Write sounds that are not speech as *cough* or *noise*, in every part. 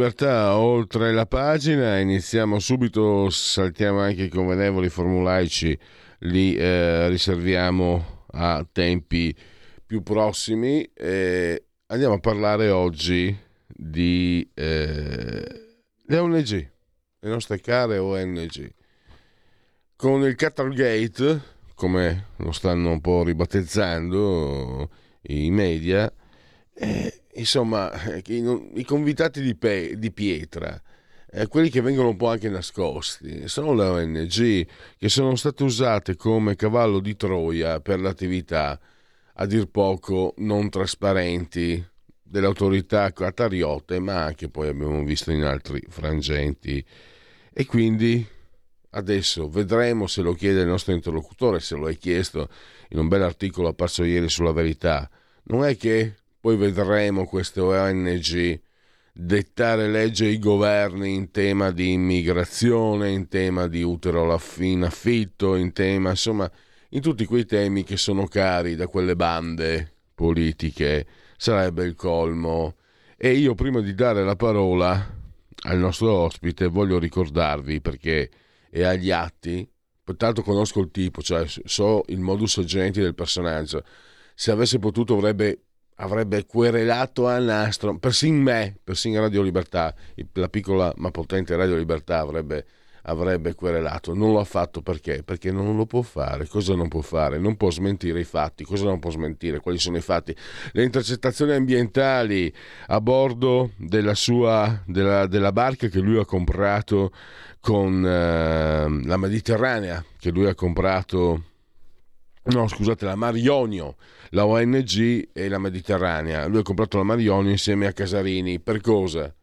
Libertà, oltre la pagina, iniziamo subito, saltiamo anche i convenevoli formulaici, li eh, riserviamo a tempi più prossimi. Eh, andiamo a parlare oggi di eh, le ONG, le nostre care ONG. Con il Qatargate, come lo stanno un po' ribattezzando i media, eh, insomma, eh, i, convitati di, pe, di pietra, eh, quelli che vengono un po' anche nascosti, sono le ONG che sono state usate come cavallo di Troia per l'attività a dir poco non trasparenti delle autorità qatariote, ma anche poi abbiamo visto in altri frangenti. E quindi adesso vedremo se lo chiede il nostro interlocutore, se lo hai chiesto in un bel articolo apparso ieri sulla verità. Non è che poi vedremo queste ONG dettare legge ai governi in tema di immigrazione, in tema di utero in affitto, in tema, insomma, in tutti quei temi che sono cari da quelle bande politiche, sarebbe il colmo. E io prima di dare la parola al nostro ospite voglio ricordarvi perché è agli atti, tanto conosco il tipo, cioè so il modus agenti del personaggio, se avesse potuto avrebbe avrebbe querelato a nastro, persino me, persino Radio Libertà, la piccola ma potente Radio Libertà avrebbe, avrebbe querelato. Non lo ha fatto perché? Perché non lo può fare. Cosa non può fare? Non può smentire i fatti. Cosa non può smentire? Quali sono i fatti? Le intercettazioni ambientali a bordo della sua della, della barca che lui ha comprato con eh, la Mediterranea, che lui ha comprato no scusate la Marionio la ONG e la Mediterranea. Lui ha comprato la Marionio insieme a Casarini. Per cosa?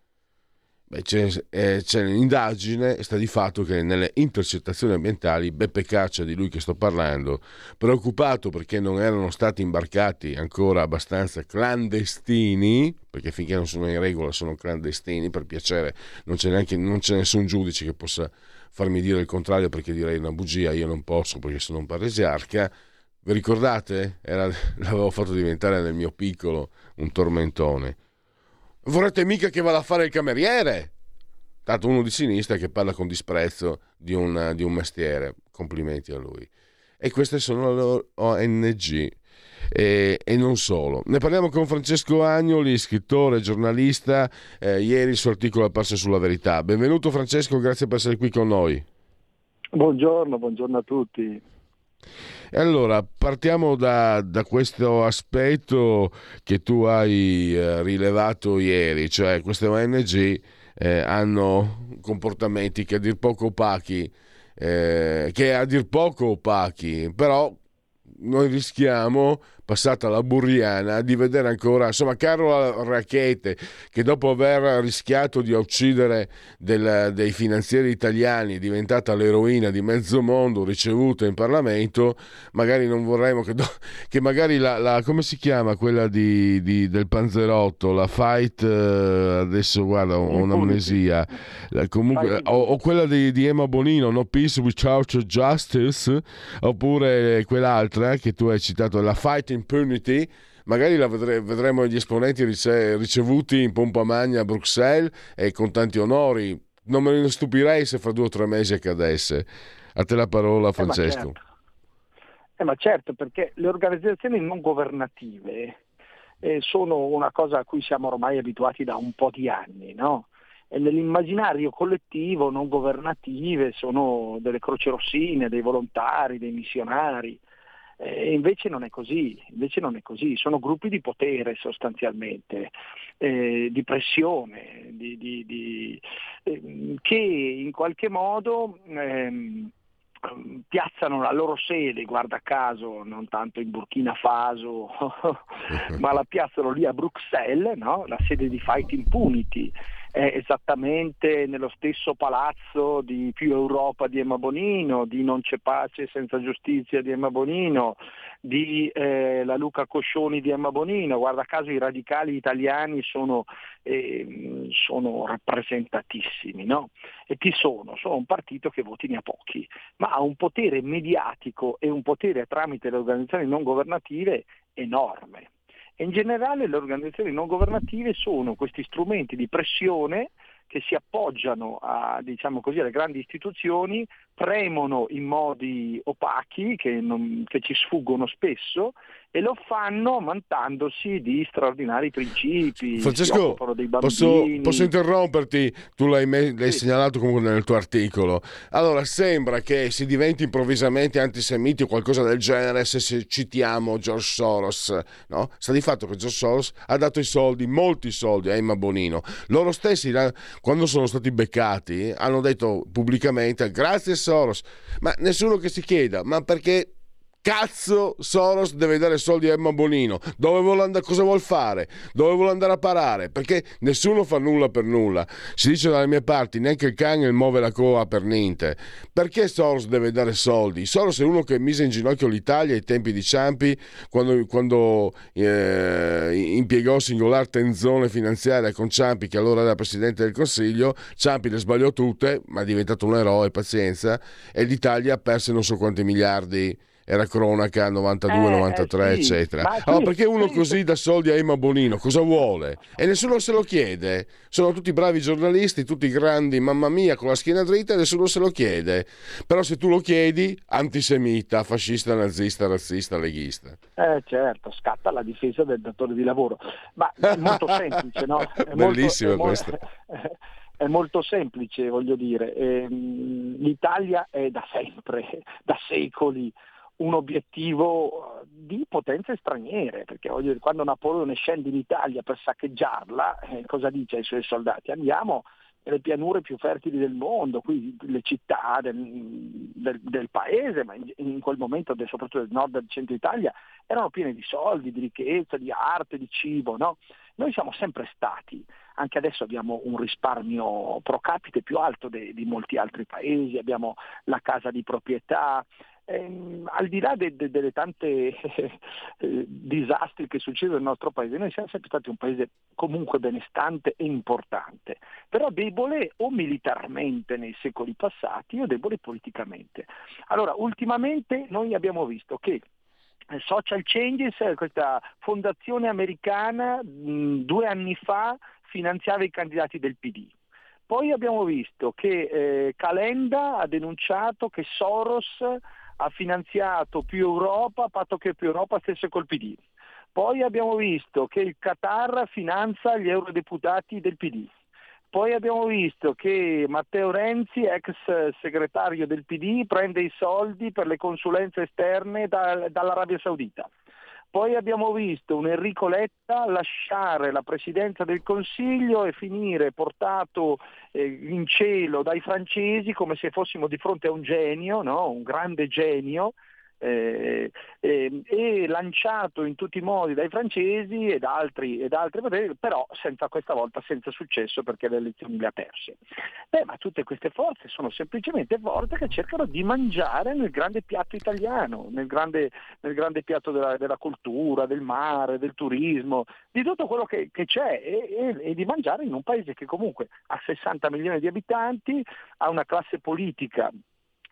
Beh, c'è, eh, c'è un'indagine e sta di fatto che nelle intercettazioni ambientali Beppe Caccia, di lui che sto parlando, preoccupato perché non erano stati imbarcati ancora abbastanza clandestini, perché finché non sono in regola sono clandestini, per piacere non c'è, neanche, non c'è nessun giudice che possa farmi dire il contrario perché direi una bugia, io non posso perché sono un paresiarca, vi ricordate? Era, *laughs* l'avevo fatto diventare nel mio piccolo un tormentone. Vorrete mica che vada a fare il cameriere? Tanto uno di sinistra che parla con disprezzo di un, di un mestiere. Complimenti a lui. E queste sono le ONG. E, e, non solo. Ne parliamo con Francesco Agnoli, scrittore, giornalista, eh, ieri il suo articolo apparso sulla verità. Benvenuto Francesco, grazie per essere qui con noi. Buongiorno, buongiorno a tutti. Allora partiamo da, da, questo aspetto che tu hai eh, rilevato ieri, cioè queste ONG eh, hanno comportamenti che a dir poco opachi, eh, che a dir poco opachi, però noi rischiamo passata la Burriana, di vedere ancora, insomma, Carola Racchete, che dopo aver rischiato di uccidere del, dei finanzieri italiani, è diventata l'eroina di mezzo mondo, ricevuta in Parlamento, magari non vorremmo che, do, che magari la, la, come si chiama quella di, di, del Panzerotto, la fight, eh, adesso guarda, ho un'amnesia, comunque, o, o, quella di, di Emma Bonino, No Peace Without Justice, oppure quell'altra che tu hai citato, la fight impunity, magari la vedre- vedremo gli esponenti rice- ricevuti in pompa magna a Bruxelles e con tanti onori. Non me ne stupirei se fra due o tre mesi accadesse. A te la parola, Francesco. Eh, ma, certo. Eh, ma certo, perché le organizzazioni non governative eh, sono una cosa a cui siamo ormai abituati da un po' di anni, no? E nell'immaginario collettivo non governative sono delle croce rossine, dei volontari, dei missionari, Eh, invece non è così, invece non è così, sono gruppi di potere sostanzialmente, eh, di pressione, di, di, di, eh, che in qualche modo ehm, piazzano la loro sede, guarda caso, non tanto in Burkina Faso, *laughs* ma la piazzano lì a Bruxelles, no? la sede di Fight Impunity, è esattamente nello stesso palazzo di Più Europa di Emma Bonino, di Non c'è pace senza giustizia di Emma Bonino, di eh, la Luca Coscioni di Emma Bonino. Guarda caso i radicali italiani sono, eh, sono rappresentatissimi. No? E chi sono? Sono un partito che voti ne ha pochi, ma ha un potere mediatico e un potere tramite le organizzazioni non governative enorme. E in generale le organizzazioni non governative sono questi strumenti di pressione che si appoggiano a, diciamo così, alle grandi istituzioni, premono in modi opachi che, non, che, ci sfuggono spesso e lo fanno mantandosi di straordinari principi. Francesco, posso, posso, interromperti? Tu l'hai, me- l'hai sì. segnalato comunque nel tuo articolo. Allora, sembra che si diventi improvvisamente antisemiti o qualcosa del genere se, citiamo George Soros. No? Sta di fatto che George Soros ha dato i soldi, molti soldi a Emma Bonino. Loro stessi, quando sono stati beccati, hanno detto pubblicamente grazie Soros. Ma nessuno che si chieda, ma perché cazzo Soros deve dare soldi a Emma Bonino? Dove vuole andare, cosa vuol fare? Dove vuole andare a parare? Perché nessuno fa nulla per nulla. Si dice dalle mie parti, neanche il cane muove la coa per niente. Perché Soros deve dare soldi? Soros è uno che mise in ginocchio l'Italia ai tempi di Ciampi, quando, quando eh, impiegò singolare tenzone finanziaria con Ciampi, che allora era Presidente del Consiglio. Ciampi le sbagliò tutte, ma è diventato un eroe, pazienza, e l'Italia perse non so quanti miliardi era cronaca 92, eh, 93, sì. eccetera. Allora, perché uno così dà soldi a Emma Bonino? Cosa vuole? E nessuno se lo chiede. Sono tutti bravi giornalisti, tutti grandi, mamma mia, con la schiena dritta, e nessuno se lo chiede. Però se tu lo chiedi, antisemita, fascista, nazista, razzista, leghista. Eh certo, scatta la difesa del datore di lavoro. Ma è molto *laughs* semplice, no? È molto, questa. Molto, *laughs* è molto semplice, voglio dire. Ehm, L'Italia è da sempre, *laughs* da secoli, un obiettivo eh, di potenze straniere, perché dire, quando Napoleone scende in Italia per saccheggiarla, eh, cosa dice ai suoi soldati? Andiamo nelle pianure più fertili del mondo, qui le città del, del, del paese, ma in, in, quel momento, soprattutto del nord e del centro Italia, erano piene di soldi, di ricchezza, di arte, di cibo. No? Noi siamo sempre stati, anche adesso abbiamo un risparmio pro capite più alto de, di molti altri paesi, abbiamo la casa di proprietà, ehm, al di là de, de, delle tante *laughs* eh, disastri che succedono nel nostro paese, noi siamo sempre stati un paese comunque benestante e importante, però debole o militarmente nei secoli passati o debole politicamente. Allora, ultimamente noi abbiamo visto che eh, Social Changes, questa fondazione americana, mh, due anni fa finanziava i candidati del PD. Poi abbiamo visto che eh, Calenda ha denunciato che Soros ha finanziato più Europa, a patto che più Europa stesse col PD. Poi abbiamo visto che il Qatar finanzia gli eurodeputati del PD. Poi abbiamo visto che Matteo Renzi, ex segretario del PD, prende i soldi per le consulenze esterne da, dall'Arabia Saudita. Poi abbiamo visto un Enrico Letta lasciare la presidenza del Consiglio e finire portato eh, in cielo dai francesi come se fossimo di fronte a un genio, no? un grande genio, eh, eh, e lanciato in tutti i modi dai francesi ed altri, ed altri però senza questa volta senza successo perché le elezioni le ha perse. Beh, ma tutte queste forze sono semplicemente forze che cercano di mangiare nel grande piatto italiano, nel grande, nel grande piatto della, della, cultura, del mare, del turismo, di tutto quello che, che c'è e, e, e di mangiare in un paese che comunque ha 60 milioni di abitanti, ha una classe politica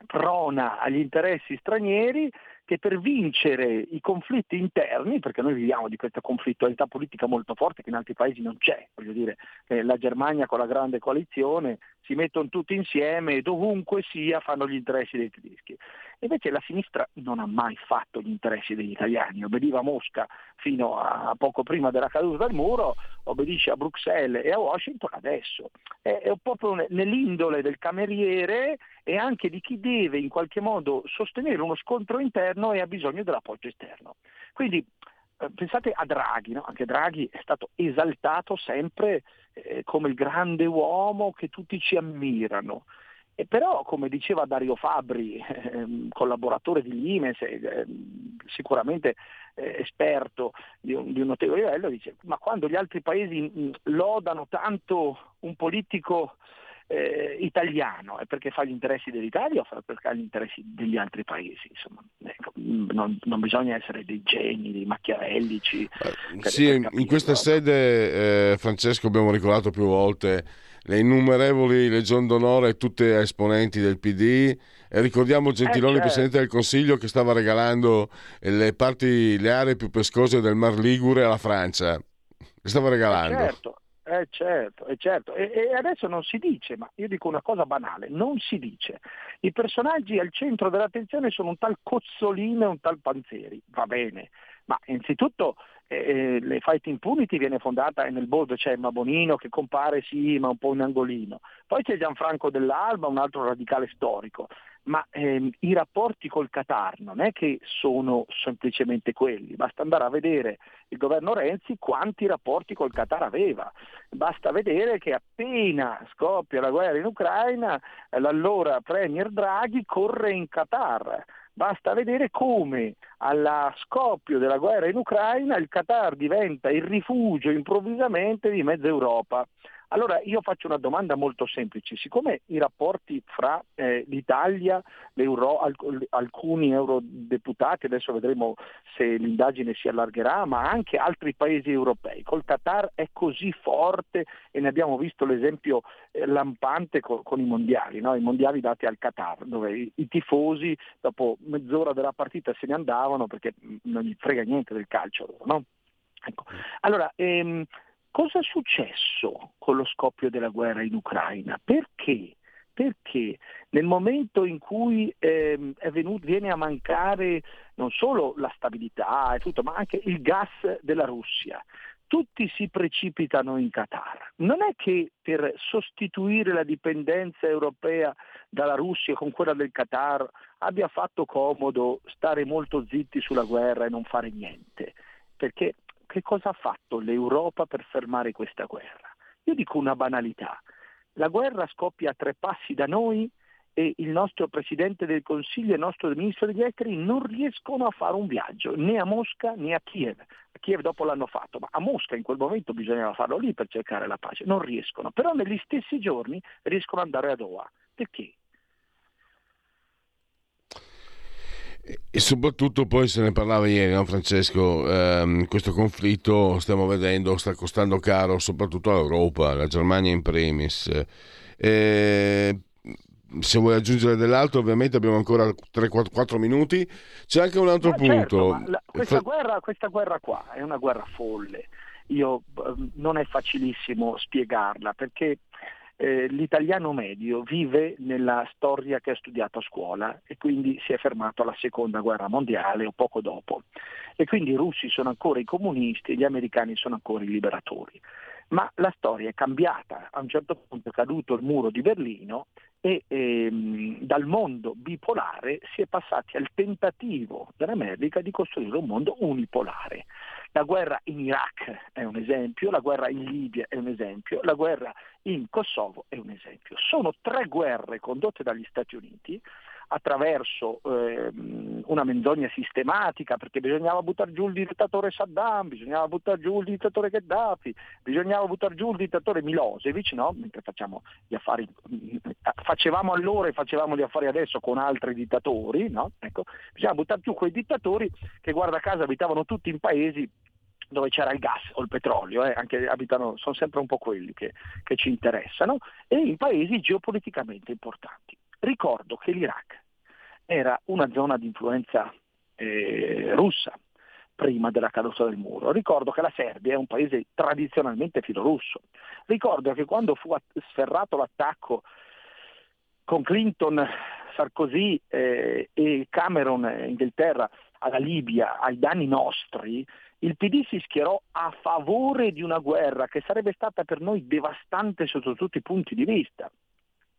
prona agli interessi stranieri che per vincere i conflitti interni, perché noi viviamo di questa conflittualità politica molto forte che in altri paesi non c'è, voglio dire, eh, la Germania con la grande coalizione si mettono tutti insieme e dovunque sia fanno gli interessi dei tedeschi. Invece la sinistra non ha mai fatto gli interessi degli italiani, obbediva Mosca fino a poco prima della caduta del muro, obbedisce a Bruxelles e a Washington adesso. È, è proprio nell'indole del cameriere e anche di chi deve in qualche modo sostenere uno scontro interno e ha bisogno dell'appoggio esterno. Quindi eh, pensate a Draghi, no? anche Draghi è stato esaltato sempre eh, come il grande uomo che tutti ci ammirano. E però, come diceva Dario Fabri, *laughs* eh, collaboratore di Limes, eh, sicuramente eh, esperto di un, di un, notevole livello, dice ma quando gli altri paesi lodano tanto un politico eh, italiano, è perché fa gli interessi dell'Italia o perché fa gli interessi degli altri paesi? Insomma, ecco, non, non, bisogna essere dei geni, dei macchiavellici. Eh, sì, in questa no? sede eh, Francesco abbiamo ricordato più volte le innumerevoli legion d'onore e tutte esponenti del PD e ricordiamo Gentiloni, eh. Presidente del Consiglio, che stava regalando le, parti, le aree più pescose del Mar Ligure alla Francia. Le stava regalando. Eh certo. Eh certo, eh certo. E, e, adesso non si dice, ma io dico una cosa banale, non si dice. I personaggi al centro dell'attenzione sono un tal Cozzolino e un tal Panzeri, va bene, ma innanzitutto eh, eh, le Fight Impunity viene fondata e nel board c'è Emma Bonino che compare sì ma un po' in angolino, poi c'è Gianfranco dell'Alba, un altro radicale storico, ma ehm, i rapporti col Qatar non è che sono semplicemente quelli, basta andare a vedere il governo Renzi quanti rapporti col Qatar aveva, basta vedere che appena scoppia la guerra in Ucraina l'allora Premier Draghi corre in Qatar Basta vedere come alla scoppio della guerra in Ucraina il Qatar diventa il rifugio improvvisamente di mezza Europa. Allora io faccio una domanda molto semplice, siccome i rapporti fra eh, l'Italia, alc- alcuni eurodeputati, adesso vedremo se l'indagine si allargherà, ma anche altri paesi europei, col Qatar è così forte e ne abbiamo visto l'esempio eh, lampante co- con i mondiali, no? i mondiali dati al Qatar, dove i-, i tifosi dopo mezz'ora della partita se ne andavano perché non gli frega niente del calcio. No? Ecco. Allora, ehm, Cosa è successo con lo scoppio della guerra in Ucraina? Perché? Perché nel momento in cui eh, venuto, viene a mancare non solo la stabilità e tutto, ma anche il gas della Russia, tutti si precipitano in Qatar. Non è che per sostituire la dipendenza europea dalla Russia con quella del Qatar abbia fatto comodo stare molto zitti sulla guerra e non fare niente, perché che cosa ha fatto l'Europa per fermare questa guerra? Io dico una banalità. La guerra scoppia a tre passi da noi e il nostro Presidente del Consiglio e il nostro Ministro degli Esteri non riescono a fare un viaggio né a Mosca né a Kiev. A Kiev dopo l'hanno fatto, ma a Mosca in quel momento bisognava farlo lì per cercare la pace. Non riescono, però negli stessi giorni riescono ad andare a Doha. Perché? E soprattutto poi se ne parlava ieri, no, Francesco, ehm, questo conflitto stiamo vedendo sta costando caro soprattutto all'Europa, la Germania in primis. E se vuoi aggiungere dell'altro, ovviamente abbiamo ancora 3-4 minuti. C'è anche un altro ma punto. Certo, la, questa, Fra... guerra, questa guerra qua è una guerra folle. Io, ehm, non è facilissimo spiegarla perché eh, l'italiano medio vive nella storia che ha studiato a scuola e quindi si è fermato alla seconda guerra mondiale o poco dopo. E quindi i russi sono ancora i comunisti e gli americani sono ancora i liberatori. Ma la storia è cambiata, a un certo punto è caduto il muro di Berlino e ehm, dal mondo bipolare si è passati al tentativo dell'America di costruire un mondo unipolare. La guerra in Iraq è un esempio, la guerra in Libia è un esempio, la guerra in Kosovo è un esempio. Sono tre guerre condotte dagli Stati Uniti attraverso eh, una menzogna sistematica, perché bisognava buttare giù il dittatore Saddam, bisognava buttare giù il dittatore Gheddafi, bisognava buttare giù il dittatore Milosevic, no? mentre facciamo gli affari, facevamo allora e facevamo gli affari adesso con altri dittatori, no? ecco, bisognava buttare giù quei dittatori che guarda caso abitavano tutti in paesi dove c'era il gas o il petrolio, eh, abitano, sono sempre un po' quelli che, che ci interessano, e in paesi geopoliticamente importanti. Ricordo che l'Iraq era una zona di influenza eh, russa prima della caduta del muro. Ricordo che la Serbia è un paese tradizionalmente filorusso. Ricordo che quando fu sferrato l'attacco con Clinton, Sarkozy eh, e Cameron, Inghilterra, alla Libia, ai danni nostri, Il PD si schierò a favore di una guerra che sarebbe stata per noi devastante sotto tutti i punti di vista.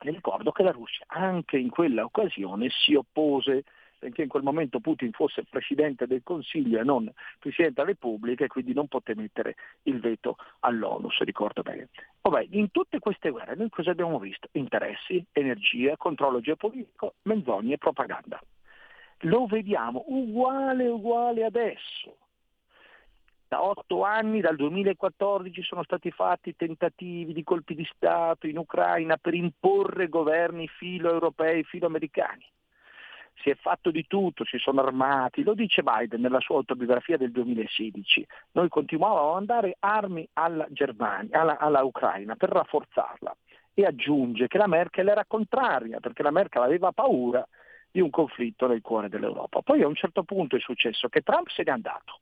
Le ricordo che la Russia anche in quella occasione si oppose benché in quel momento Putin fosse Presidente del Consiglio e non Presidente della Repubblica e quindi non poté mettere il veto all'ONU, se ricordo bene. Vabbè, in tutte queste guerre noi cosa abbiamo visto? Interessi, energia, controllo geopolitico, menzogne e propaganda. Lo vediamo uguale uguale adesso. Da otto anni, dal 2014, sono stati fatti tentativi di colpi di Stato in Ucraina per imporre governi filo europei, filo americani si è fatto di tutto, si sono armati, lo dice Biden nella sua autobiografia del 2016, noi continuavamo a mandare armi alla Germania, alla, alla Ucraina per rafforzarla e aggiunge che la Merkel era contraria perché la Merkel aveva paura di un conflitto nel cuore dell'Europa. Poi a un certo punto è successo che Trump se n'è andato.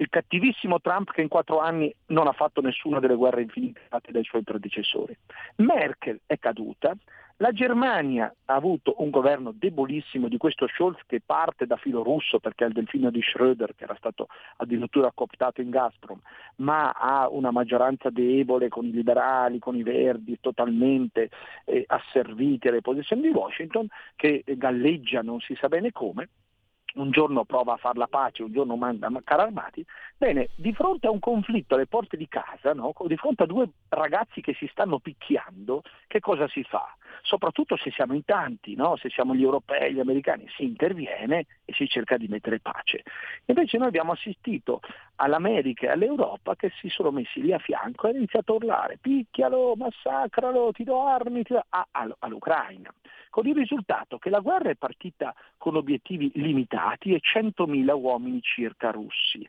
Il cattivissimo Trump che in quattro anni non ha fatto nessuna delle guerre infinite fatte dai suoi predecessori. Merkel è caduta, la Germania ha avuto un governo debolissimo di questo Scholz che parte da filo russo perché è il delfino di Schröder che era stato addirittura cooptato in Gazprom, ma ha una maggioranza debole con i liberali, con i verdi, totalmente eh, asserviti alle posizioni di Washington che galleggia non si sa bene come un giorno prova a fare la pace, un giorno manda carri armati. Bene, di fronte a un conflitto alle porte di casa, no? di fronte a due ragazzi che si stanno picchiando, che cosa si fa? Soprattutto se siamo in tanti, no? se siamo gli europei, gli americani, si interviene e si cerca di mettere pace. Invece noi abbiamo assistito all'America e all'Europa che si sono messi lì a fianco e hanno iniziato a urlare picchialo, massacralo, ti do armi ti do... all'Ucraina con il risultato che la guerra è partita con obiettivi limitati e 100.000 uomini circa russi.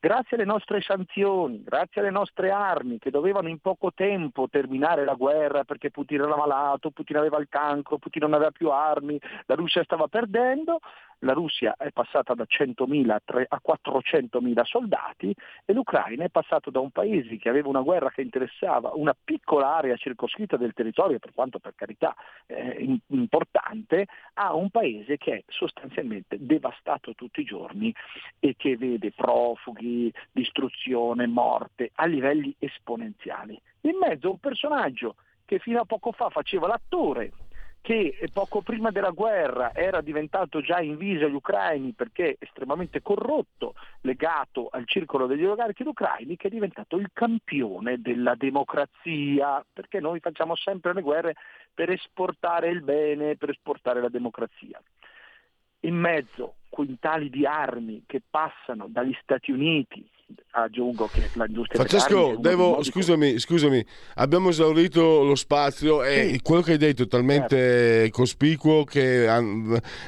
Grazie alle nostre sanzioni, grazie alle nostre armi che dovevano in poco tempo terminare la guerra perché Putin era malato, Putin aveva il cancro, Putin non aveva più armi, la Russia stava perdendo, la Russia è passata da 100.000 a 400.000 soldati e l'Ucraina è passata da un paese che aveva una guerra che interessava una piccola area circoscritta del territorio, per quanto per carità eh, importante, a un paese che è sostanzialmente devastato tutti i giorni e che vede profughi, distruzione, morte a livelli esponenziali. In mezzo un personaggio che fino a poco fa faceva l'attore che poco prima della guerra era diventato già inviso agli ucraini perché estremamente corrotto, legato al circolo degli oligarchi ucraini, che è diventato il campione della democrazia, perché noi facciamo sempre le guerre per esportare il bene, per esportare la democrazia. In mezzo quintali di armi che passano dagli Stati Uniti, aggiungo che l'industria Francesco, devo, scusami, scusami, abbiamo esaurito lo spazio e sì. quello che hai detto è talmente certo. cospicuo che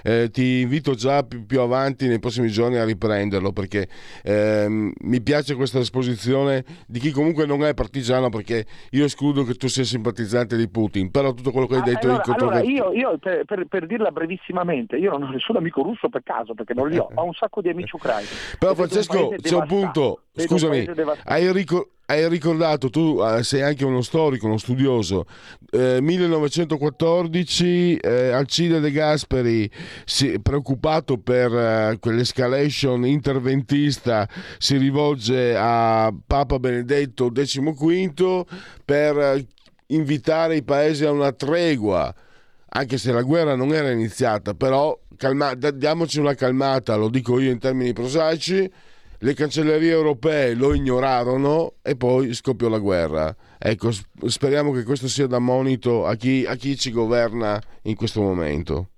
eh, ti invito già più, più, avanti nei prossimi giorni a riprenderlo perché eh, mi piace questa esposizione di chi comunque non è partigiano perché io escludo che tu sia simpatizzante di Putin, però tutto quello che hai ah, detto allora, è allora io, io per, per, per, dirla brevissimamente, io non ho nessun amico russo per caso perché non li ho, ho un sacco di amici ucraini. Però Francesco, c'è un punto scusami, hai, ricor- hai, ricordato, tu eh, sei anche uno storico, uno studioso, eh, 1914 eh, Alcide De Gasperi, si, preoccupato per eh, quell'escalation interventista, si rivolge a Papa Benedetto XV per eh, invitare i paesi a una tregua anche se la guerra non era iniziata, però calma- diamoci una calmata, lo dico io in termini prosaici, le cancellerie europee lo ignorarono e poi scoppiò la guerra. Ecco, speriamo che questo sia da monito a chi, a chi ci governa in questo momento.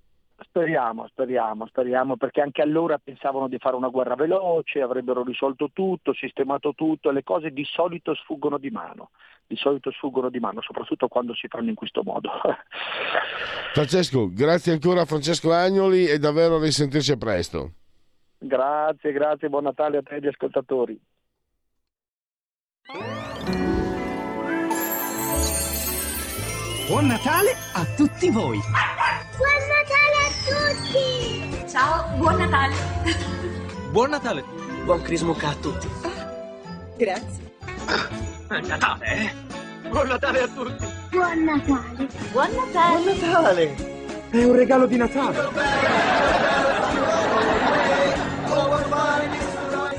Speriamo, speriamo, speriamo, perché anche allora pensavano di fare una guerra veloce, avrebbero risolto tutto, sistemato tutto, e le cose di solito sfuggono di mano, di solito sfuggono di mano, soprattutto quando si fanno in questo modo. *laughs* Francesco, grazie ancora a Francesco Agnoli e davvero a risentirci a presto. Grazie, grazie, buon Natale a te e agli ascoltatori. Buon Natale a tutti voi! Buon Natale a tutti! Ciao, buon Natale! Buon Natale! Buon Crismuca a tutti! Grazie! È Natale, eh? Buon Natale a tutti! Buon Natale! Buon Natale! Buon Natale! È un regalo di Natale!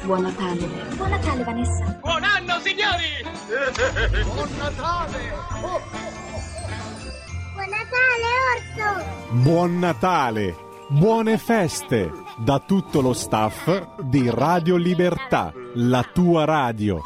Buon Natale. Natale, Vanessa. Buon anno, signori! Buon Natale! Oh. Buon Natale, Orso! Buon Natale! Buone feste da tutto lo staff di Radio Libertà, la tua radio.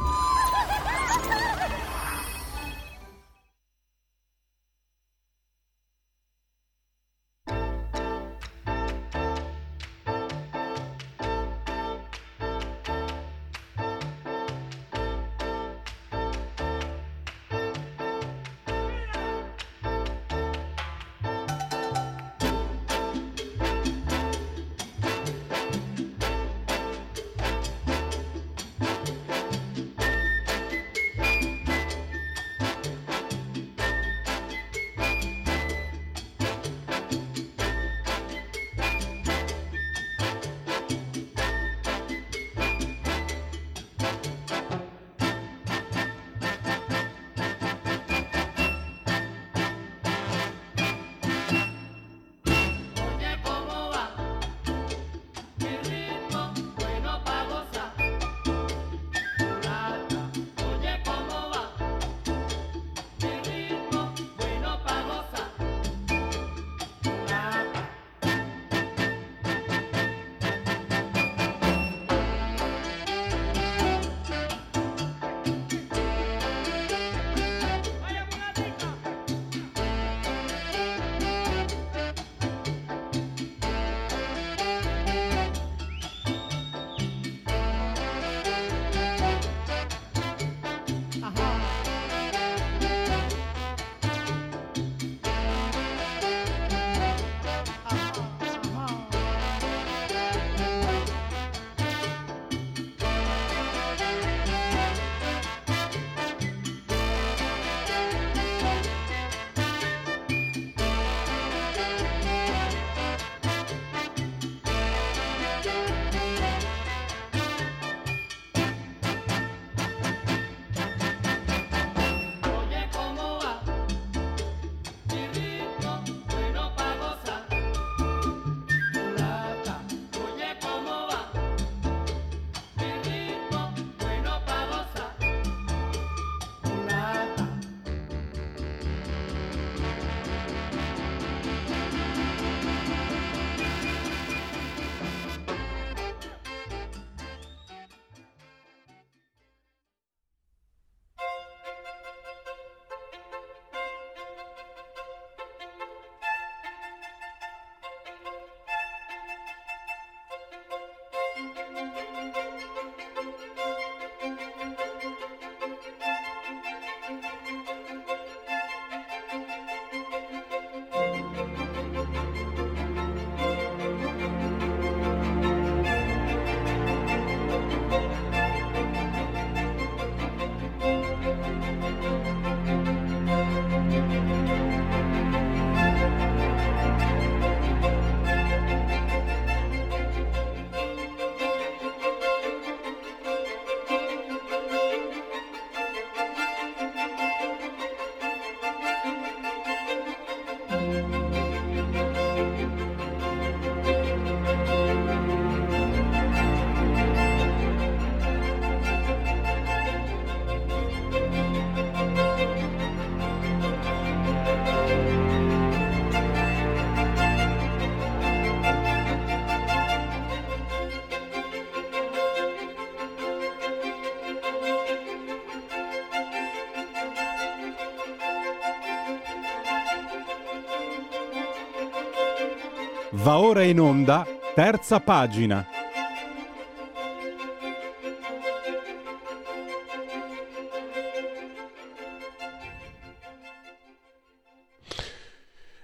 Va ora in onda, terza pagina.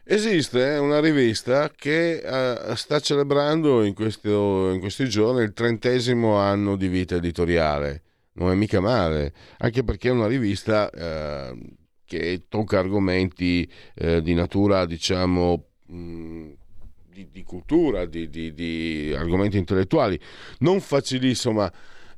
Esiste una rivista che uh, sta celebrando in, questo, in, questi giorni il trentesimo anno di vita editoriale. Non è mica male, anche perché è una rivista uh, che tocca argomenti uh, di natura, diciamo, mh, di, di, cultura, di, di, di, argomenti intellettuali. Non facilissimo, ma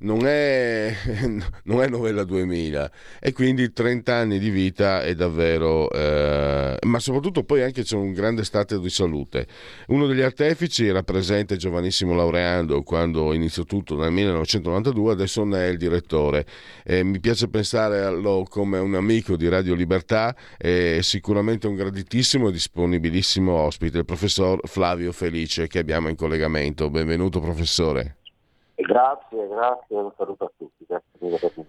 non è, *laughs* non è novella 2000 e quindi 30 anni di vita è davvero, eh, ma soprattutto poi anche c'è un grande stato di salute. Uno degli artefici era presente giovanissimo laureando quando iniziò tutto nel 1992, adesso ne è il direttore. Eh, mi piace pensare a lo come un amico di Radio Libertà e sicuramente un graditissimo e disponibilissimo ospite, il professor Flavio Felice che abbiamo in collegamento. Benvenuto professore. Grazie, grazie, un saluto a tutti. Grazie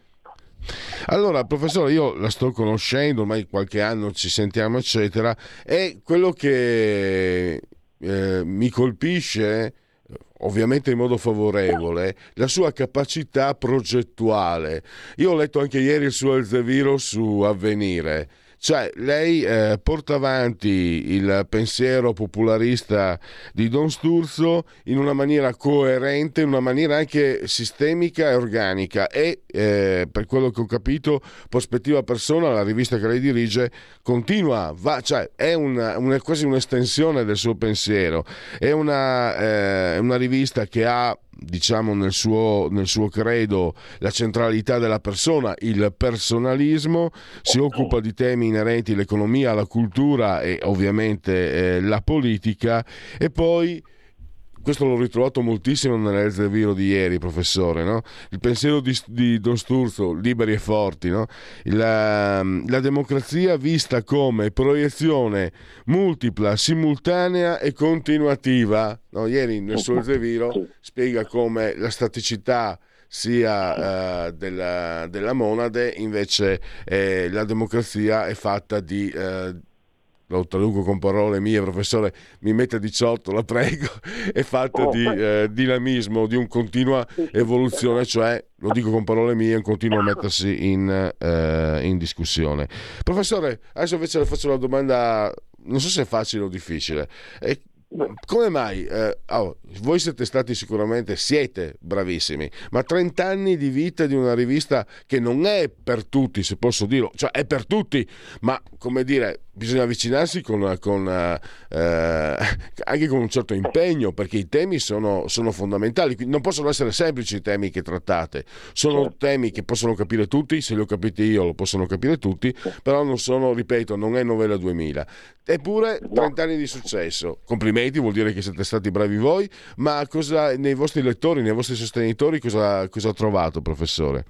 allora, professore, io la sto conoscendo, ormai qualche anno ci sentiamo, eccetera, e quello che eh, mi colpisce, ovviamente in modo favorevole, la sua capacità progettuale. Io ho letto anche ieri il suo Elzeviro su Avvenire cioè, lei eh, porta avanti il pensiero popolarista di Don Sturzo in una maniera coerente, in una maniera anche sistemica e organica e, eh, per quello che ho capito, Prospettiva Persona, la rivista che lei dirige, continua, va, cioè, è una, una, quasi un'estensione del suo pensiero, è una, eh, una rivista che ha diciamo nel suo, nel suo, credo la centralità della persona, il personalismo, si occupa di temi inerenti all'economia, alla cultura e ovviamente eh, la politica. E poi questo l'ho ritrovato moltissimo nell'Elzeviro di ieri, professore, no? il pensiero di, di, Don Sturzo, liberi e forti, no? la, la, democrazia vista come proiezione multipla, simultanea e continuativa. No? Ieri nel suo Elzeviro spiega come la staticità sia uh, della, della, monade, invece eh, la democrazia è fatta di... Uh, lo traduco con parole mie, professore, mi mette 18, la prego, è fatta di oh. eh, dinamismo, di un continua evoluzione, cioè, lo dico con parole mie, un continuo mettersi in, eh, in discussione. Professore, adesso invece le faccio una domanda, non so se è facile o difficile. È come mai? Eh, oh, voi siete stati sicuramente, siete bravissimi, ma 30 anni di vita di una rivista che non è per tutti, se posso dirlo, cioè è per tutti, ma come dire, bisogna avvicinarsi con, con, eh, anche con un certo impegno, perché i temi sono, sono, fondamentali, non possono essere semplici i temi che trattate, sono certo. temi che possono capire tutti, se li ho capiti io lo possono capire tutti, però non sono, ripeto, non è novella 2000. Eppure 30 anni di successo, complimenti, vuol dire che siete stati bravi voi, ma cosa, nei vostri lettori, nei vostri sostenitori, cosa, cosa ha trovato, professore?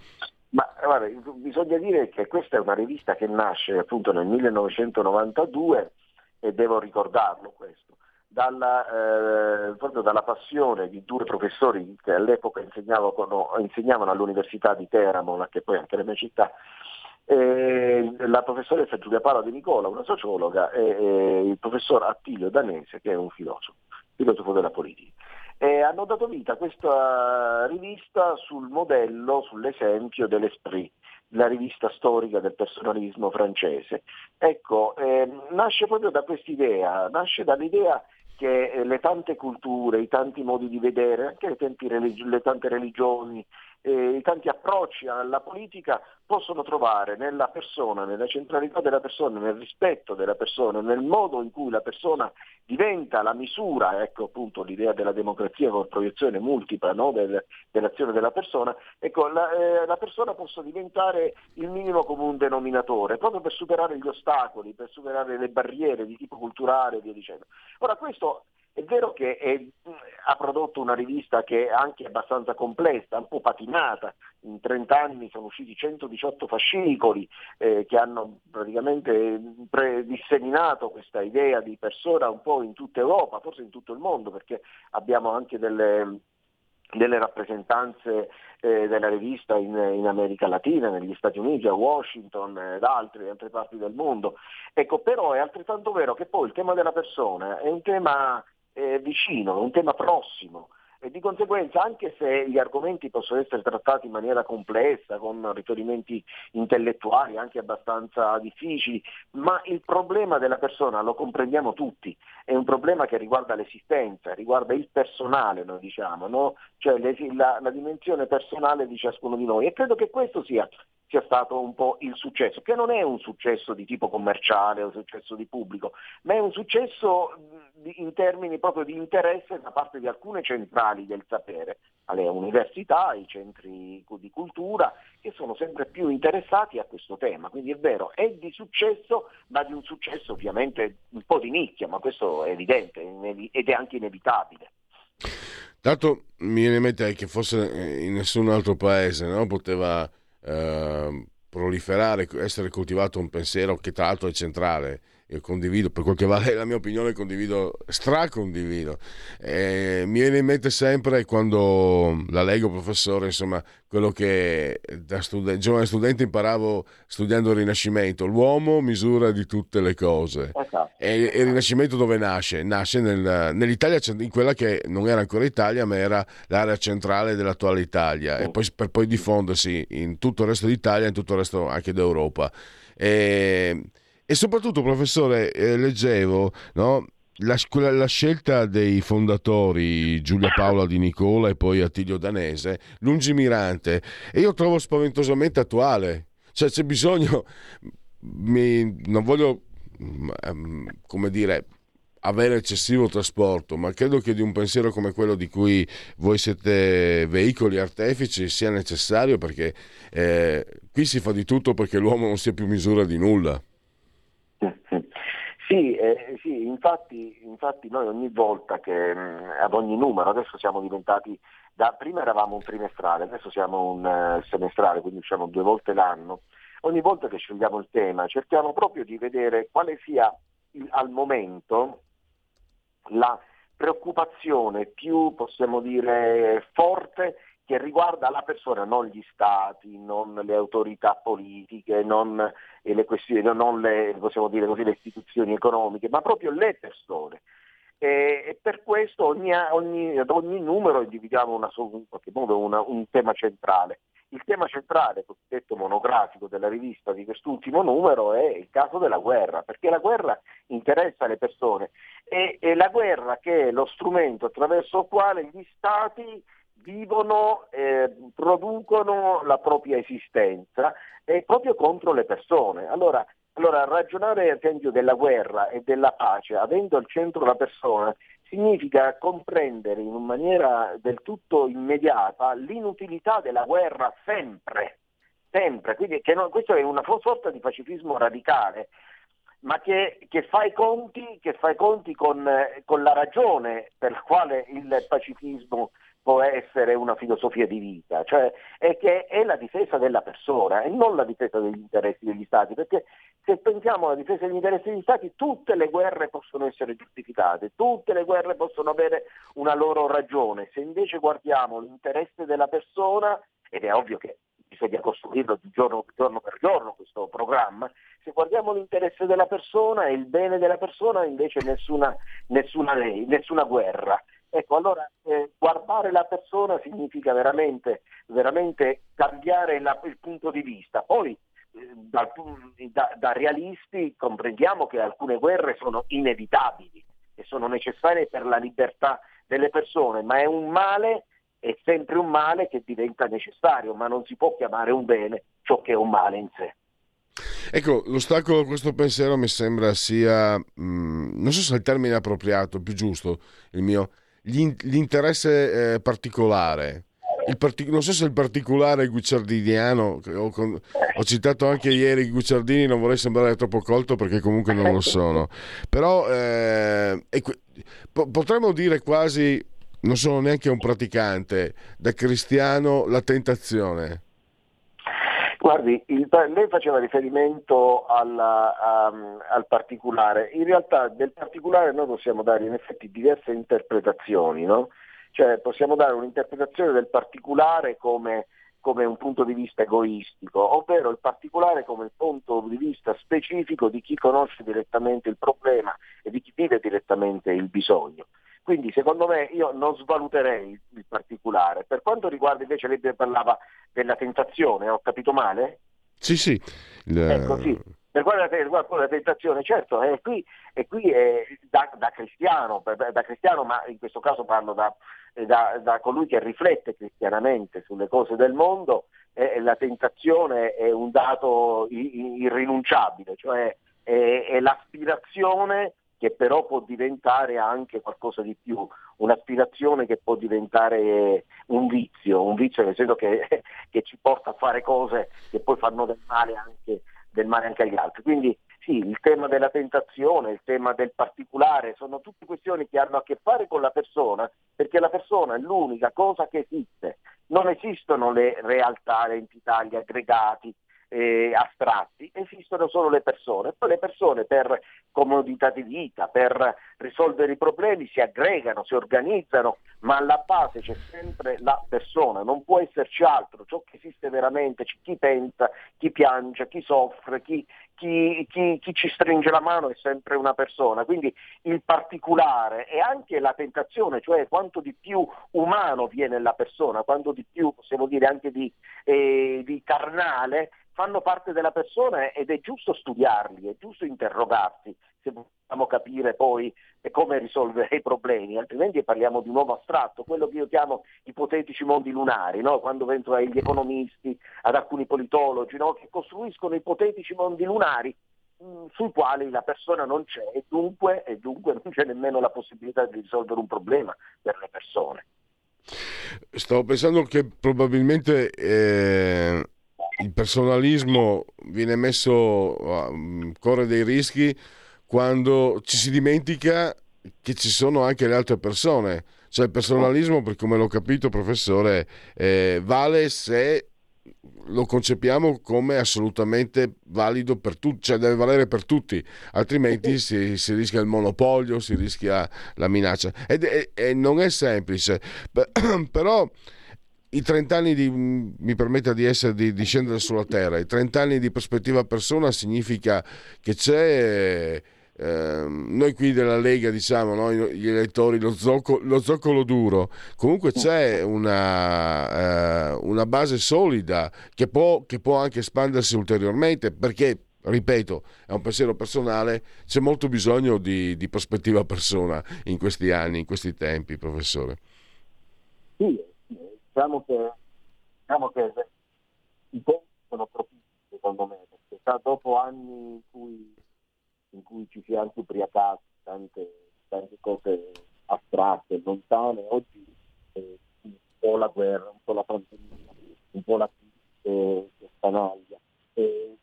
Ma guarda, bisogna dire che questa è una rivista che nasce appunto nel 1992 e devo ricordarlo questo, dalla, eh, proprio dalla passione di due professori che all'epoca insegnavano, insegnavano all'Università di Teramo, che poi è anche la mia città, eh, la professoressa Giulia Paola De Nicola, una sociologa, e, e il professor Attilio Danese, che è un filosofo, filosofo della politica. E hanno dato vita a questa rivista sul modello, sull'esempio dell'Esprit, la rivista storica del personalismo francese. Ecco, eh, nasce proprio da quest'idea, nasce dall'idea che eh, le tante culture, i tanti modi di vedere, anche le, religi- le tante religioni, eh, i tanti approcci alla politica possono trovare nella persona, nella centralità della persona, nel rispetto della persona, nel modo in cui la persona diventa la misura, ecco appunto l'idea della democrazia con proiezione multipla no, del, dell'azione della persona, ecco la, eh, la, persona possa diventare il minimo comune denominatore, proprio per superare gli ostacoli, per superare le barriere di tipo culturale e via dicendo. Ora questo è vero che è, ha prodotto una rivista che è anche abbastanza complessa, un po' patinata, in 30 anni sono usciti 118 fascicoli eh, che hanno praticamente pre- disseminato questa idea di persona un po' in tutta Europa, forse in tutto il mondo, perché abbiamo anche delle, delle rappresentanze eh, della rivista in, in, America Latina, negli Stati Uniti, a Washington ed eh, altre, altre parti del mondo. Ecco, però è altrettanto vero che poi il tema della persona è un tema eh, vicino, un tema prossimo. E di conseguenza anche se gli argomenti possono essere trattati in maniera complessa, con riferimenti intellettuali anche abbastanza difficili, ma il problema della persona lo comprendiamo tutti, è un problema che riguarda l'esistenza, riguarda il personale, noi diciamo, no? cioè la, la dimensione personale di ciascuno di noi. E credo che questo sia sia stato un po' il successo, che non è un successo di tipo commerciale un successo di pubblico, ma è un successo in termini proprio di interesse da parte di alcune centrali del sapere, alle università, ai centri di cultura, che sono sempre più interessati a questo tema. Quindi è vero, è di successo, ma di un successo ovviamente un po' di nicchia, ma questo è evidente ed è anche inevitabile. Tanto mi viene in mente che forse in nessun altro paese no? poteva eh, proliferare, essere coltivato un pensiero che tra l'altro è centrale io condivido, per quel che vale la mia opinione, condivido, stracondivido. Eh, mi viene in mente sempre quando la leggo, professore, insomma, quello che da studen- giovane studente imparavo studiando il Rinascimento, l'uomo misura di tutte le cose. Esatto. E, il Rinascimento dove nasce? Nasce nel, nell'Italia, in quella che non era ancora Italia, ma era l'area centrale dell'attuale Italia, e poi, per poi diffondersi in tutto il resto d'Italia e in tutto il resto anche d'Europa. E, e soprattutto, professore, eh, leggevo no, la, la, scelta dei fondatori, Giulia Paola Di Nicola e poi Attilio Danese, lungimirante, e io trovo spaventosamente attuale. Cioè c'è bisogno, mi, non voglio, mm, come dire, avere eccessivo trasporto, ma credo che di un pensiero come quello di cui voi siete veicoli artefici sia necessario perché eh, qui si fa di tutto perché l'uomo non sia più misura di nulla. *laughs* Sì, eh, sì infatti, infatti, noi ogni volta che mh, ad ogni numero, adesso siamo diventati, da, prima eravamo un trimestrale, adesso siamo un uh, semestrale, quindi usciamo due volte l'anno, ogni volta che scegliamo il tema cerchiamo proprio di vedere quale sia il, al momento la preoccupazione più, possiamo dire, forte che riguarda la persona, non gli stati, non le autorità politiche, non le questioni, non le, dire così, le istituzioni economiche, ma proprio le persone. E, e per questo ogni, ogni, ad ogni numero individuiamo una, in qualche modo una, un tema centrale. Il tema centrale, cosiddetto monografico della rivista di quest'ultimo numero è il caso della guerra, perché la guerra interessa le persone e, e la guerra che è lo strumento attraverso il quale gli stati vivono, eh, producono la propria esistenza e proprio contro le persone. Allora, allora, ragionare ad esempio della guerra e della pace avendo al centro la persona significa comprendere in maniera del tutto immediata l'inutilità della guerra sempre, sempre. Quindi non, questo è una sorta di pacifismo radicale, ma che, che, fa i conti, fa i conti con, con la ragione per la quale il pacifismo può essere una filosofia di vita, cioè è che è la difesa della persona e non la difesa degli interessi degli stati, perché se pensiamo alla difesa degli interessi degli stati tutte le guerre possono essere giustificate, tutte le guerre possono avere una loro ragione, se invece guardiamo l'interesse della persona, ed è ovvio che bisogna costruirlo giorno, giorno per giorno questo programma, se guardiamo l'interesse della persona e il bene della persona invece nessuna, nessuna, lei, nessuna guerra. Ecco, allora eh, guardare la persona significa veramente, veramente cambiare la, il punto di vista. Poi eh, da, da, da, realisti comprendiamo che alcune guerre sono inevitabili e sono necessarie per la libertà delle persone, ma è un male, è sempre un male che diventa necessario, ma non si può chiamare un bene ciò che è un male in sé. Ecco, l'ostacolo a questo pensiero mi sembra sia, mh, mm, non so se è il termine appropriato, più giusto, il mio, l'interesse eh, particolare. Partic- non so se il particolare guicciardiniano, ho, con- ho, citato anche ieri i guicciardini, non vorrei sembrare troppo colto perché comunque non lo sono, però eh, que- po- potremmo dire quasi, non sono neanche un praticante, da cristiano la tentazione. Guardi, il, lei faceva riferimento alla, um, al particolare, in realtà del particolare noi possiamo dare in effetti diverse interpretazioni, no? cioè possiamo dare un'interpretazione del particolare come, come un punto di vista egoistico, ovvero il particolare come il punto di vista specifico di chi conosce direttamente il problema e di chi vive direttamente il bisogno. Quindi secondo me io non svaluterei il particolare. Per quanto riguarda invece lei parlava della tentazione, ho capito male? Sì, sì. La... Ecco, sì. Per quanto riguarda la tentazione, certo, è qui, è qui è da, da, cristiano, da, cristiano, ma in questo caso parlo da, da, colui che riflette cristianamente sulle cose del mondo, eh, la tentazione è un dato irrinunciabile, cioè è, è l'aspirazione che però può diventare anche qualcosa di più, un'aspirazione che può diventare un vizio, un vizio nel senso che, *laughs* che ci porta a fare cose che poi fanno del male anche, del male anche agli altri. Quindi sì, il tema della tentazione, il tema del particolare, sono tutte questioni che hanno a che fare con la persona, perché la persona è l'unica cosa che esiste. Non esistono le realtà, le entità, gli aggregati, eh, astratti, esistono solo le persone. Poi le persone per comodità di vita, per risolvere i problemi si aggregano, si organizzano, ma alla base c'è sempre la persona, non può esserci altro, ciò che esiste veramente, chi pensa, chi piange, chi soffre, chi, chi, chi, chi, ci stringe la mano è sempre una persona, quindi il particolare e anche la tentazione, cioè quanto di più umano viene la persona, quanto di più, possiamo dire anche di, eh, di carnale, fanno parte della persona ed è giusto studiarli, è giusto interrogarsi se vogliamo capire poi come risolvere i problemi, altrimenti parliamo di un uomo astratto, quello che io chiamo ipotetici mondi lunari, no? quando penso agli economisti, ad alcuni politologi, no? che costruiscono ipotetici mondi lunari mm, sui quali la persona non c'è e dunque, e dunque non c'è nemmeno la possibilità di risolvere un problema per le persone. Stavo pensando che probabilmente eh, il personalismo viene messo, uh, corre dei rischi quando ci si dimentica che ci sono anche le altre persone. Cioè il personalismo, per come l'ho capito, professore, eh, vale se lo concepiamo come assolutamente valido per tutti, cioè deve valere per tutti, altrimenti si, si rischia il monopolio, si rischia la minaccia. Ed, e, e non è semplice, *clears throat* però i 30 anni di, mi permetta di, essere, di, di scendere sulla terra, i 30 anni di prospettiva persona significa che c'è... Eh, noi qui della Lega diciamo no, gli elettori lo zoccolo, lo zoccolo duro comunque c'è una, eh, una base solida che può, che può anche espandersi ulteriormente perché ripeto, è un pensiero personale, c'è molto bisogno di, di, prospettiva persona in questi anni, in questi tempi, professore. Sì, diciamo che, diciamo che i tempi sono propizi secondo me, perché sta dopo anni in cui, in cui ci si è anche ubriacati, tante, tante cose astratte, lontane, oggi eh, un po' la guerra, un po' la pandemia, un po' la crisi che. Eh,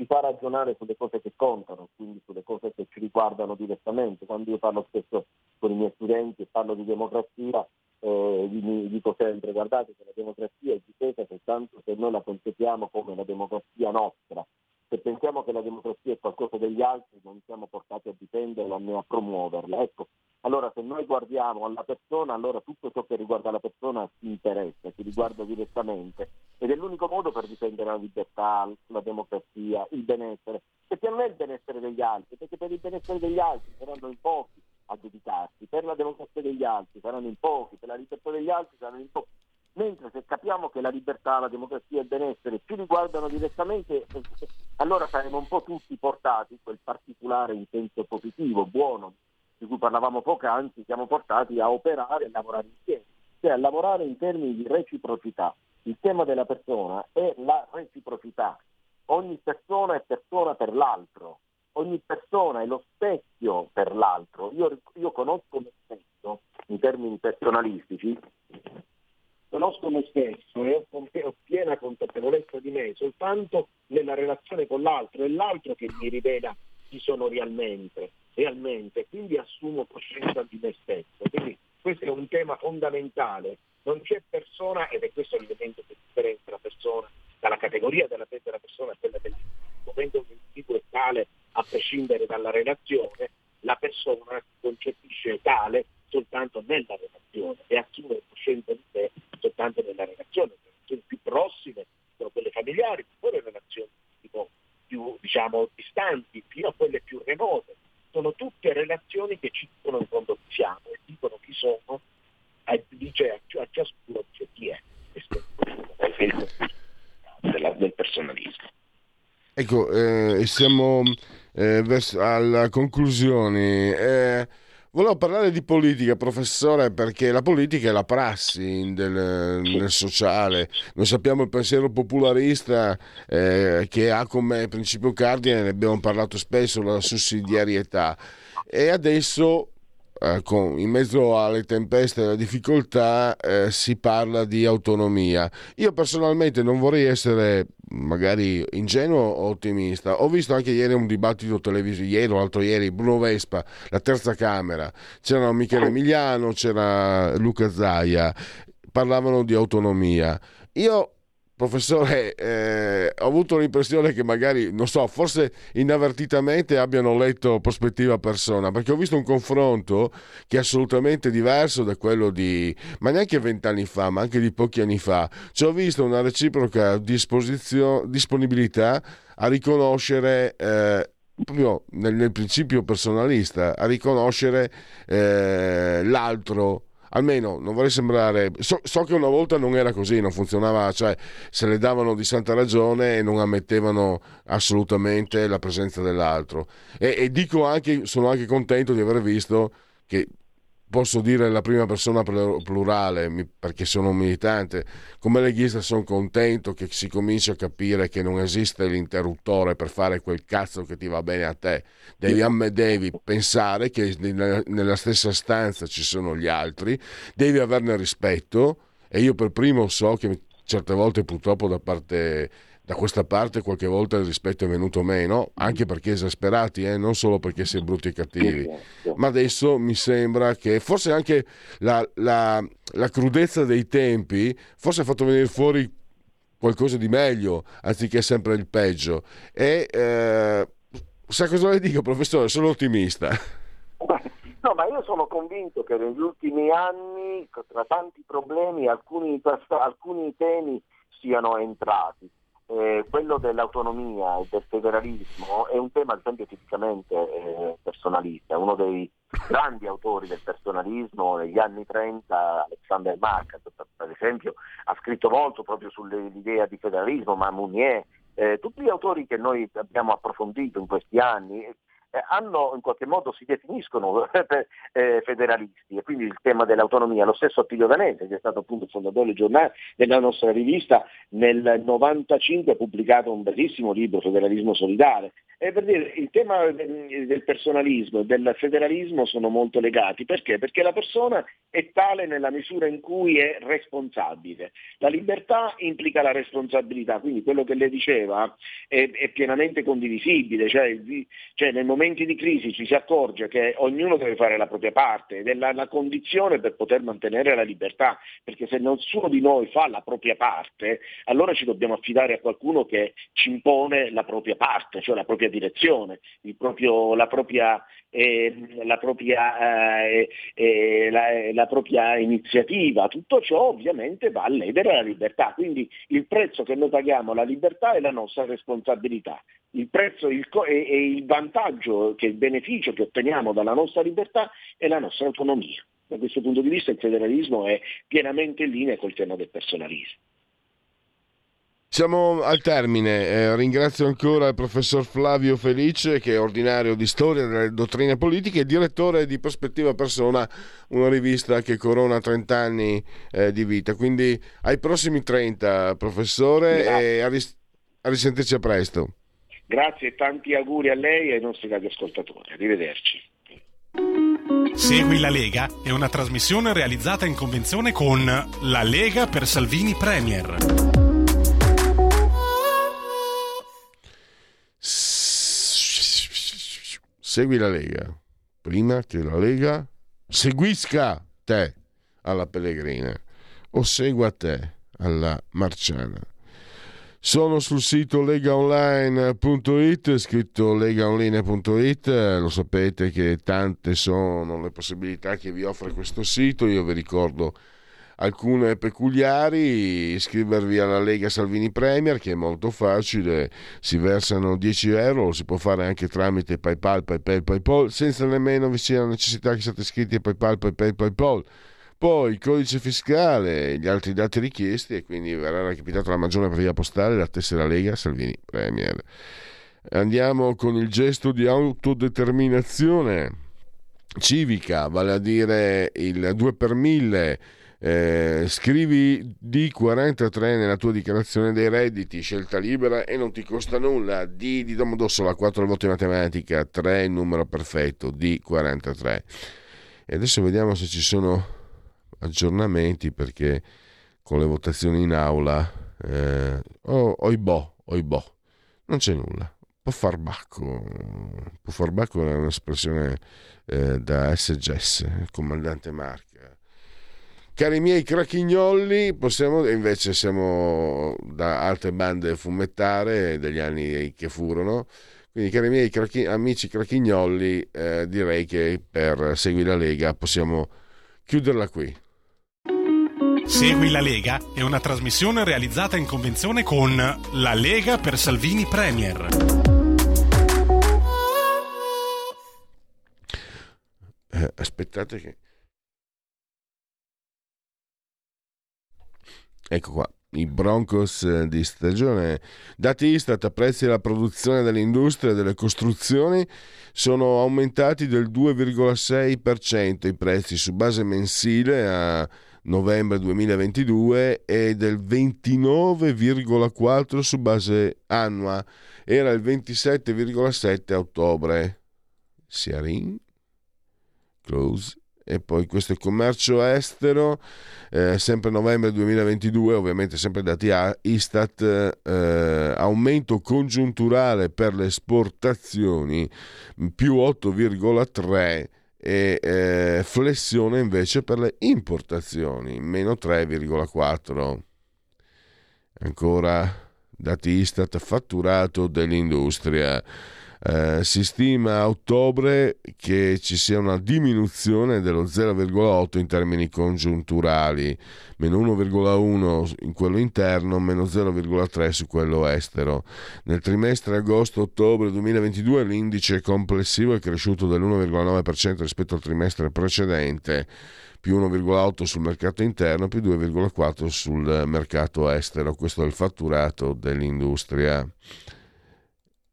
ci fa ragionare sulle cose che contano, quindi sulle cose che ci riguardano direttamente. Quando io parlo spesso con i miei studenti e parlo di democrazia, eh, dico sempre, guardate che la democrazia è difesa soltanto se noi la concepiamo come la democrazia nostra. Se pensiamo che la democrazia è qualcosa degli altri non siamo portati a difenderla né a promuoverla. Ecco, allora se noi guardiamo alla persona, allora tutto ciò che riguarda la persona ci interessa, ci riguarda direttamente ed è l'unico modo per difendere la libertà, la democrazia, il benessere, perché non è il benessere degli altri, perché per il benessere degli altri saranno in pochi a dedicarsi, per la democrazia degli altri saranno in pochi, per la libertà degli altri saranno in pochi. Mentre se capiamo che la libertà, la democrazia e il benessere ci riguardano direttamente, *laughs* allora saremo un po' tutti portati, quel particolare in senso positivo, buono, di cui parlavamo poc'anzi, siamo portati a operare e lavorare insieme, cioè a lavorare in termini di reciprocità. Il tema della persona è la reciprocità. Ogni persona è persona per l'altro, ogni persona è lo specchio per l'altro. Io, io conosco me stesso in termini personalistici, conosco me stesso e ho, piena consapevolezza di me soltanto nella relazione con l'altro, è l'altro che mi rivela chi sono realmente, realmente, quindi assumo coscienza di me stesso. Quindi questo è un tema fondamentale. Non c'è persona, ed è questo l'elemento che differenzia la persona dalla categoria della, della persona a quella del momento che l'individuo è tale a prescindere dalla relazione, la persona si concepisce tale soltanto nella relazione e assume coscienza di sé soltanto nella relazione. Le relazioni più prossime sono quelle familiari, poi le relazioni tipo, più diciamo, distanti, fino a quelle più remote. Sono tutte relazioni che ci dicono in fondo chi siamo e dicono chi sono, e dice a, ciascuno dice chi è. Questo è il del personalismo. Ecco, eh, siamo eh, verso, alla conclusione. Eh, Volevo parlare di politica, professore, perché la politica è la prassi del, nel sociale. Noi sappiamo il pensiero popolarista eh, che ha come principio cardine, ne abbiamo parlato spesso, la sussidiarietà. E adesso eh, con, in mezzo alle tempeste e alle difficoltà eh, si parla di autonomia. Io personalmente non vorrei essere magari ingenuo o ottimista. Ho visto anche ieri un dibattito televisivo, ieri o l'altro ieri, Bruno Vespa, la terza Camera, c'era Michele Emiliano, c'era Luca Zaia, parlavano di autonomia. Io Professore, eh, ho avuto l'impressione che magari, non so, forse inavvertitamente abbiano letto prospettiva persona, perché ho visto un confronto che è assolutamente diverso da quello di, ma neanche vent'anni fa, ma anche di pochi anni fa. Ci ho visto una reciproca disponibilità a riconoscere... Eh, proprio nel, nel, principio personalista, a riconoscere eh, l'altro almeno non vorrei sembrare so, so, che una volta non era così non funzionava cioè se le davano di santa ragione e non ammettevano assolutamente la presenza dell'altro. E, e dico anche sono anche contento di aver visto che posso dire la prima persona plurale perché sono un militante. Come leghista sono contento che si cominci a capire che non esiste l'interruttore per fare quel cazzo che ti va bene a te. Devi, devi pensare che nella stessa stanza ci sono gli altri, devi averne rispetto e io per primo so che certe volte purtroppo da parte da questa parte qualche volta il rispetto è venuto meno, anche perché esasperati, eh? non solo perché si è brutti e cattivi. Ma adesso mi sembra che forse anche la, la, la crudezza dei tempi forse ha fatto venire fuori qualcosa di meglio, anziché sempre il peggio. E eh, sa cosa le dico, professore? Sono ottimista. *laughs* No, ma io sono convinto che negli ultimi anni, tra tanti problemi, alcuni, alcuni temi siano entrati eh, quello dell'autonomia e del federalismo è un tema, ad tipicamente eh, personalista. Uno dei grandi autori del personalismo negli anni 30, Alexander Marx, per esempio, ha scritto molto proprio sull'idea di federalismo, ma Mounier, eh, tutti gli autori che noi abbiamo approfondito in questi anni hanno in qualche modo si definiscono *laughs* eh, federalisti e quindi il tema dell'autonomia, lo stesso Attilio Danese che è stato appunto il fondatore della nostra rivista nel 95 ha pubblicato un bellissimo libro Federalismo solidale e per dire il tema del personalismo e del federalismo sono molto legati perché? Perché la persona è tale nella misura in cui è responsabile. La libertà implica la responsabilità, quindi quello che lei diceva è, è pienamente condivisibile, cioè, cioè nel momento momenti di crisi ci si accorge che ognuno deve fare la propria parte ed è la, la condizione per poter mantenere la libertà, perché se nessuno di noi fa la propria parte, allora ci dobbiamo affidare a qualcuno che ci impone la propria parte, cioè la propria direzione, proprio, la, propria, eh, la, propria, eh, la, la propria iniziativa. Tutto ciò ovviamente va a ledere la libertà, quindi il prezzo che noi paghiamo alla libertà è la nostra responsabilità il prezzo il co- e, e il vantaggio, che il beneficio che otteniamo dalla nostra libertà è la nostra autonomia. Da questo punto di vista il federalismo è pienamente in linea col tema del personalismo. Siamo al termine, eh, ringrazio ancora il professor Flavio Felice che è ordinario di storia delle dottrine politiche e direttore di Prospettiva Persona, una rivista che corona 30 anni eh, di vita. Quindi ai prossimi 30 professore Grazie. e a, ris- a risentirci a presto. Grazie e tanti auguri a lei e ai nostri radioascoltatori. Arrivederci. Segui la Lega è una trasmissione realizzata in convenzione con La Lega per Salvini Premier. Segui la Lega. Prima che la Lega. Seguisca te alla Pellegrina o segua te alla Marciana. Sono sul sito legaonline.it, scritto legaonline.it, lo sapete che tante sono le possibilità che vi offre questo sito, io vi ricordo alcune peculiari, iscrivervi alla Lega Salvini Premier che è molto facile, si versano 10 euro, lo si può fare anche tramite PayPal, PayPal, PayPal, senza nemmeno vi sia la necessità che siate iscritti a PayPal, PayPal, PayPal poi il codice fiscale, gli altri dati richiesti e quindi verrà recapitata la maggiore per via postale la tessera Lega Salvini Premier. Andiamo con il gesto di autodeterminazione civica, vale a dire il 2 per 1000, eh, scrivi D43 nella tua dichiarazione dei redditi, scelta libera e non ti costa nulla. D di Domodossola, 4 volte matematica, 3 il numero perfetto, D43. E adesso vediamo se ci sono aggiornamenti perché con le votazioni in aula, eh, oh, oibò, oibò, non c'è nulla. Può far bacco, è un'espressione eh, da SGS, comandante Marca. Cari miei crachignolli, possiamo, invece siamo da altre bande fumettare degli anni che furono, quindi cari miei crachi, amici crachignolli, eh, direi che per Segui la Lega possiamo chiuderla qui. Segui la Lega è una trasmissione realizzata in convenzione con La Lega per Salvini Premier. Eh, aspettate che... Ecco qua, i Broncos eh, di stagione. Dati Istat, prezzi della produzione dell'industria e delle costruzioni sono aumentati del 2,6%, i prezzi su base mensile a novembre 2022 e del 29,4 su base annua, era il 27,7 a ottobre. Siarin, close e poi questo è il commercio estero, eh, sempre novembre 2022, ovviamente sempre dati a Istat, eh, aumento congiunturale per le esportazioni più 8,3 e eh, flessione invece per le importazioni, meno 3,4. Ancora dati Istat fatturato dell'industria. Eh, si stima a ottobre che ci sia una diminuzione dello 0,8 in termini congiunturali, meno 1,1 in quello interno, meno 0,3 su quello estero. Nel trimestre agosto-ottobre 2022 l'indice complessivo è cresciuto dell'1,9% rispetto al trimestre precedente più 1,8 sul mercato interno, più 2,4 sul mercato estero. Questo è il fatturato dell'industria.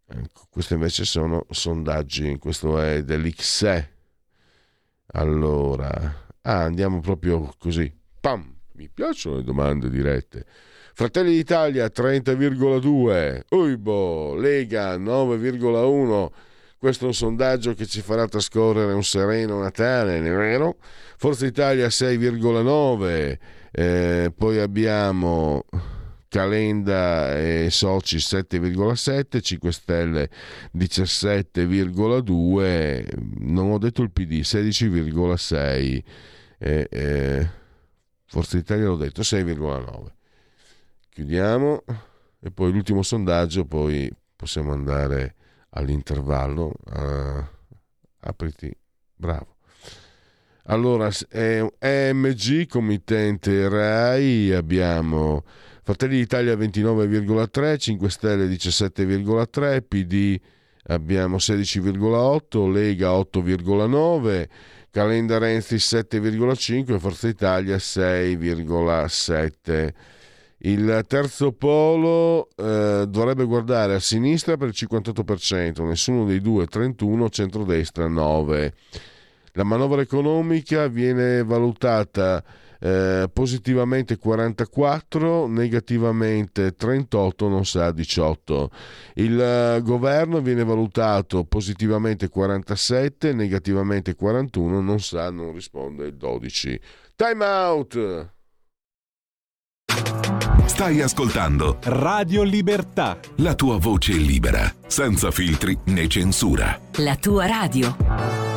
Ecco, questi invece sono sondaggi, questo è dell'XE. Allora, ah, andiamo proprio così. Pam! Mi piacciono le domande dirette. Fratelli d'Italia 30,2, Uibo, Lega 9,1. Questo è un sondaggio che ci farà trascorrere un sereno Natale, vero? Forza Italia 6,9, eh, poi abbiamo Calenda e Soci 7,7, 5 Stelle 17,2, non ho detto il PD 16,6, eh, eh, Forza Italia l'ho detto 6,9. Chiudiamo e poi l'ultimo sondaggio, poi possiamo andare all'intervallo. Uh, apriti, bravo. Allora, EMG, committente RAI, abbiamo Fratelli d'Italia 29,3, 5 Stelle 17,3, PD abbiamo 16,8, Lega 8,9, Calenda Renzi 7,5, Forza Italia 6,7. Il terzo polo eh, dovrebbe guardare a sinistra per il 58%, nessuno dei due 31, centrodestra 9. La manovra economica viene valutata eh, positivamente 44, negativamente 38, non sa 18. Il eh, governo viene valutato positivamente 47, negativamente 41, non sa, non risponde 12. Time out! Stai ascoltando Radio Libertà. La tua voce libera, senza filtri né censura. La tua radio.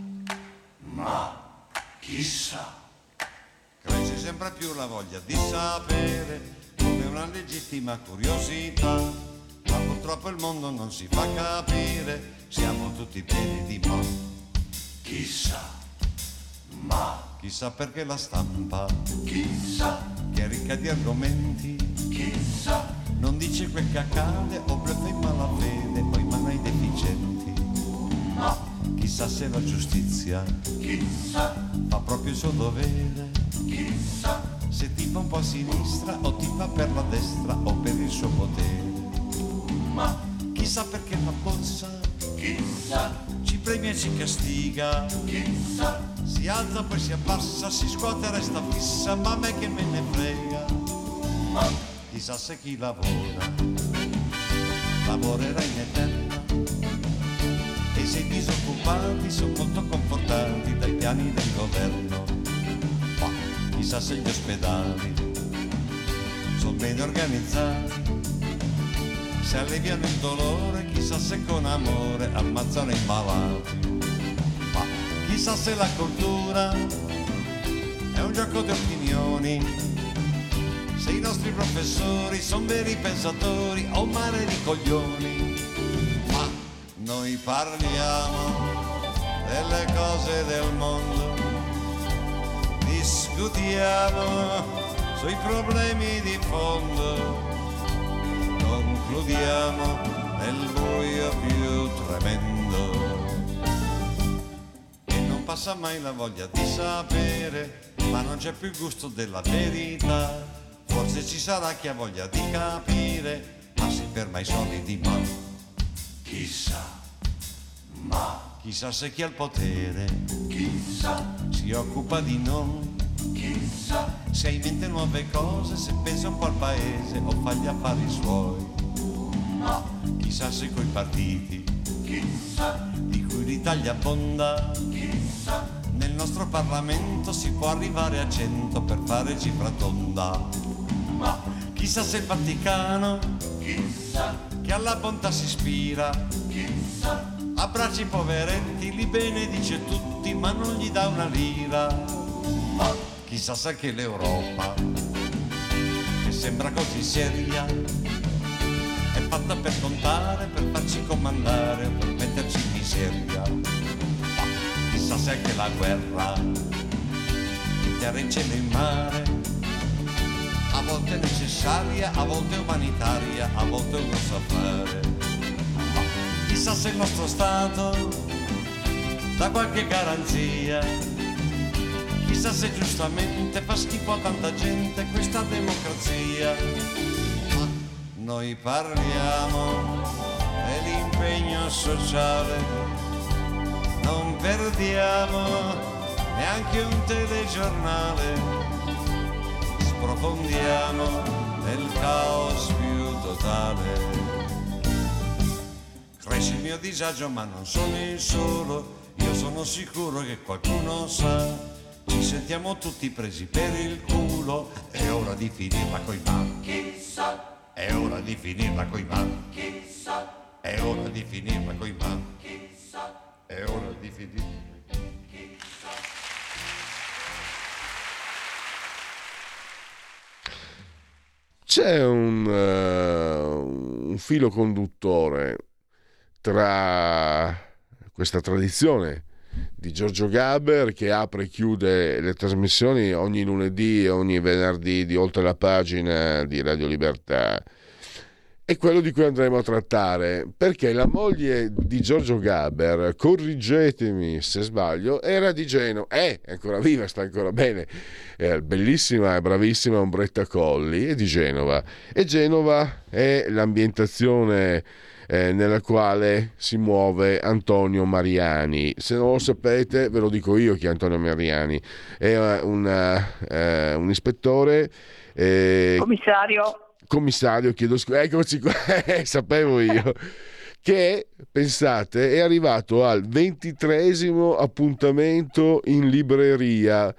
ma chissà. Cresce sempre più la voglia di sapere, come una legittima curiosità ma purtroppo il mondo non si fa capire, siamo tutti pieni di ma. Chissà, ma chissà perché la stampa, chissà, che è ricca di argomenti, chissà, non dice quel che accade o in malafede, poi mana i deficienti. Ma chissà se la giustizia, chissà, fa proprio il suo dovere, chissà, se tifa un po' a sinistra o tifa per la destra o per il suo potere. Ma chissà perché la borsa, chissà, ci premia e ci castiga, chissà, si alza poi si abbassa, si scuote e resta fissa, ma a me che me ne frega, ma chissà se chi lavora, lavorerà in se i disoccupati sono molto confortati dai piani del governo, ma chissà se gli ospedali sono bene organizzati se alleviano il dolore, chissà se con amore ammazzano i malati. Ma chissà se la cultura è un gioco di opinioni, se i nostri professori sono veri pensatori o un mare di coglioni. Parliamo delle cose del mondo, discutiamo sui problemi di fondo concludiamo nel buio più tremendo. E non passa mai la voglia di sapere, ma non c'è più gusto della verità. Forse ci sarà chi ha voglia di capire, ma si ferma ai soliti ma. Chissà, ma chissà se chi ha il potere, chissà, si occupa di noi. Chissà. Se ha in mente nuove cose, se pensa un po' al paese o fa gli affari suoi. Ma chissà se coi partiti, chissà. di cui l'Italia abbonda, chissà. Nel nostro Parlamento si può arrivare a cento per fare cifra tonda. Ma chissà se il Vaticano, chissà. che alla bontà si ispira, chissà abbraccia i poveretti, li benedice tutti, ma non gli dà una lira. Ma chissà se anche l'Europa, che sembra così seria, è fatta per contare, per farci comandare, per metterci in miseria. Ma chissà se anche la guerra, in terra, in cielo, in mare, a volte necessaria, a volte umanitaria, a volte un grosso affare. Ma chissà se il nostro Stato dà qualche garanzia. Chissà se giustamente fa schifo a tanta gente questa democrazia noi parliamo dell'impegno sociale, non perdiamo neanche un telegiornale, sprofondiamo nel caos più totale. Cresce il mio disagio ma non sono il solo, io sono sicuro che qualcuno sa, ci sentiamo tutti presi per il culo, è ora di finirla coi ma. Chissà è ora di finirla coi ma. Chissà. È ora di finirla coi ma. Chissà. È ora di finirla. C'è un, uh, un filo conduttore tra questa tradizione di Giorgio Gaber che apre e chiude le trasmissioni ogni lunedì e ogni venerdì di oltre la pagina di Radio Libertà. È quello di cui andremo a trattare perché la moglie di Giorgio Gaber corrigetemi se sbaglio era di Genova è ancora viva sta ancora bene è bellissima e bravissima Ombretta Colli è di Genova. E Genova è l'ambientazione eh, nella quale si muove Antonio Mariani. Se non lo sapete, ve lo dico io chi è Antonio Mariani. È una, eh, un ispettore. Eh, commissario. commissario, chiedo scusa, eccoci qua, *laughs* eh, sapevo io, *laughs* che pensate è arrivato al ventitresimo appuntamento in libreria.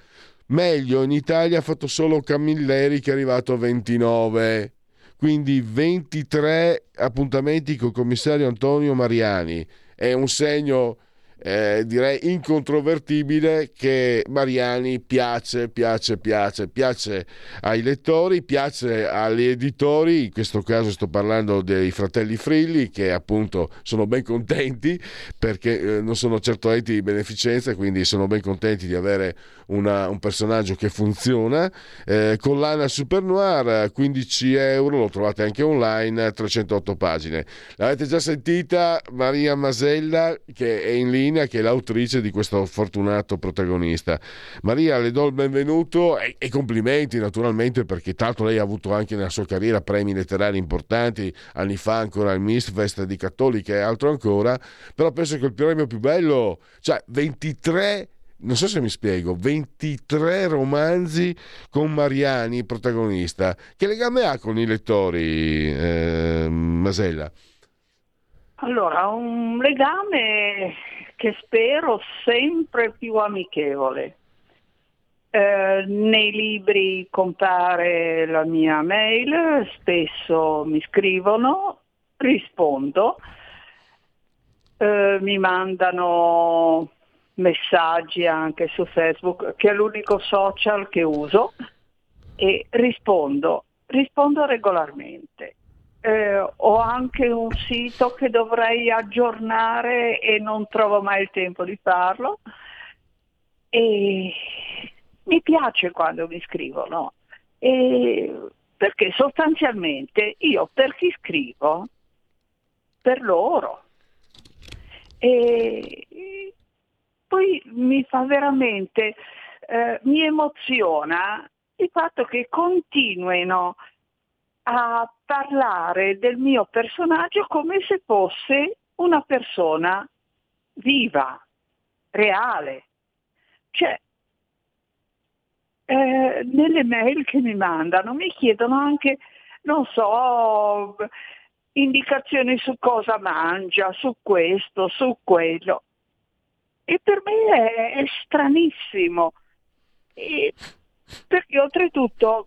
Meglio, in Italia ha fatto solo Camilleri che è arrivato a 29 quindi 23 appuntamenti con il commissario Antonio Mariani. È un segno eh, direi incontrovertibile che Mariani piace, piace, piace, piace ai lettori, piace agli editori, in questo caso sto parlando dei fratelli Frilli che appunto sono ben contenti perché eh, non sono certo enti di beneficenza, quindi sono ben contenti di avere una, un personaggio che funziona. Eh, collana Super Noir, 15 euro, lo trovate anche online, 308 pagine. L'avete già sentita Maria Masella che è in linea Marina che è l'autrice di questo fortunato protagonista. Maria, le do il benvenuto e, e complimenti naturalmente perché tanto lei ha avuto anche nella sua carriera premi letterari importanti, anni fa ancora il Mistfest di Cattolica e altro ancora, però penso che il premio più bello, cioè 23 non so se mi spiego, 23 romanzi con Mariani protagonista. Che legame ha con i lettori, eh, Masella? Allora, un legame che spero sempre più amichevole. Eh, nei libri compare la mia mail, spesso mi scrivono, rispondo, eh, mi mandano messaggi anche su Facebook, che è l'unico social che uso, e rispondo, rispondo regolarmente eh, ho anche un sito che dovrei aggiornare e non trovo mai il tempo di farlo. E mi piace quando mi scrivono, e perché sostanzialmente io per chi scrivo? Per loro. E poi mi fa veramente, eh, mi emoziona il fatto che continuino a parlare del mio personaggio come se fosse una persona viva, reale. Cioè, eh, nelle mail che mi mandano mi chiedono anche, non so, indicazioni su cosa mangia, su questo, su quello. E per me è, è stranissimo. E perché oltretutto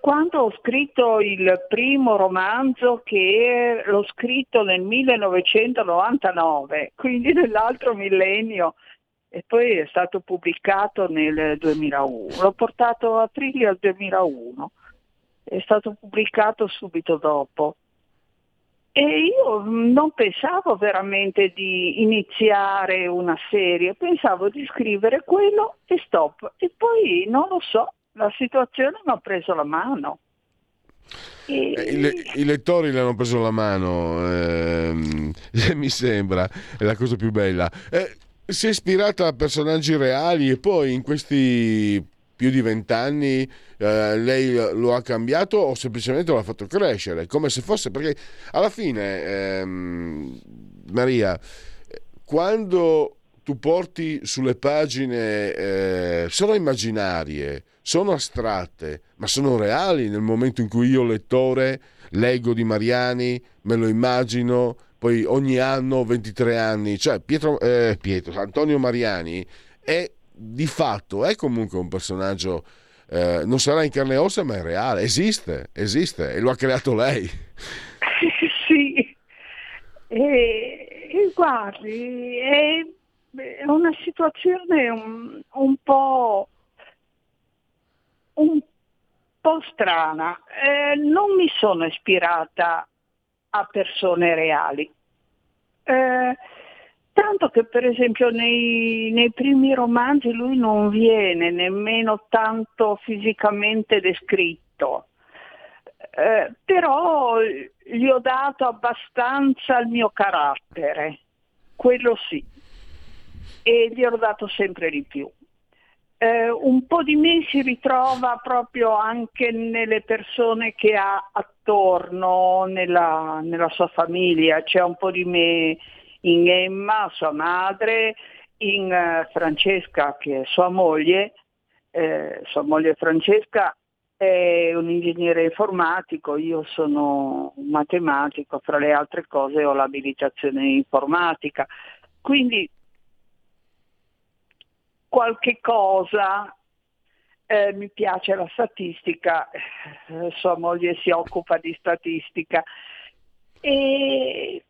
quando ho scritto il primo romanzo che l'ho scritto nel 1999, quindi *laughs* nell'altro millennio, e poi è stato pubblicato nel 2001, l'ho portato a aprile al 2001, è stato pubblicato subito dopo. E io non pensavo veramente di iniziare una serie, pensavo di scrivere quello e stop. E poi non lo so, la situazione mi ha preso la mano. E... Eh, I, I, lettori le hanno preso la mano, ehm, *laughs* mi sembra, è la cosa più bella. Eh, si è ispirata a personaggi reali e poi in questi più di vent'anni eh, lei lo ha cambiato o semplicemente lo ha fatto crescere, come se fosse, perché alla fine, ehm, Maria, quando tu porti sulle pagine, eh, sono immaginarie, sono astratte, ma sono reali nel momento in cui io, lettore, leggo di Mariani, me lo immagino, poi ogni anno 23 anni, cioè Pietro, eh, Pietro Antonio Mariani è di fatto, è comunque un personaggio, eh, non sarà in carne e ossa, ma è reale, esiste, esiste e lo ha creato lei. *laughs* sì, e, e guardi, è, è, una situazione un, un po' un po' strana. Eh, non mi sono ispirata a persone reali. Eh, tanto che per esempio nei, nei, primi romanzi lui non viene nemmeno tanto fisicamente descritto, eh, però gli ho dato abbastanza il mio carattere, quello sì, e gli ho dato sempre di più eh, un po' di me si ritrova proprio anche nelle persone che ha attorno, nella, nella sua famiglia, c'è un po' di me in Emma, sua madre, in uh, Francesca che è sua moglie, eh, sua moglie Francesca è un ingegnere informatico, io sono un matematico, fra le altre cose ho l'abilitazione in informatica, quindi qualche cosa eh, mi piace la statistica, eh, sua moglie si occupa di statistica e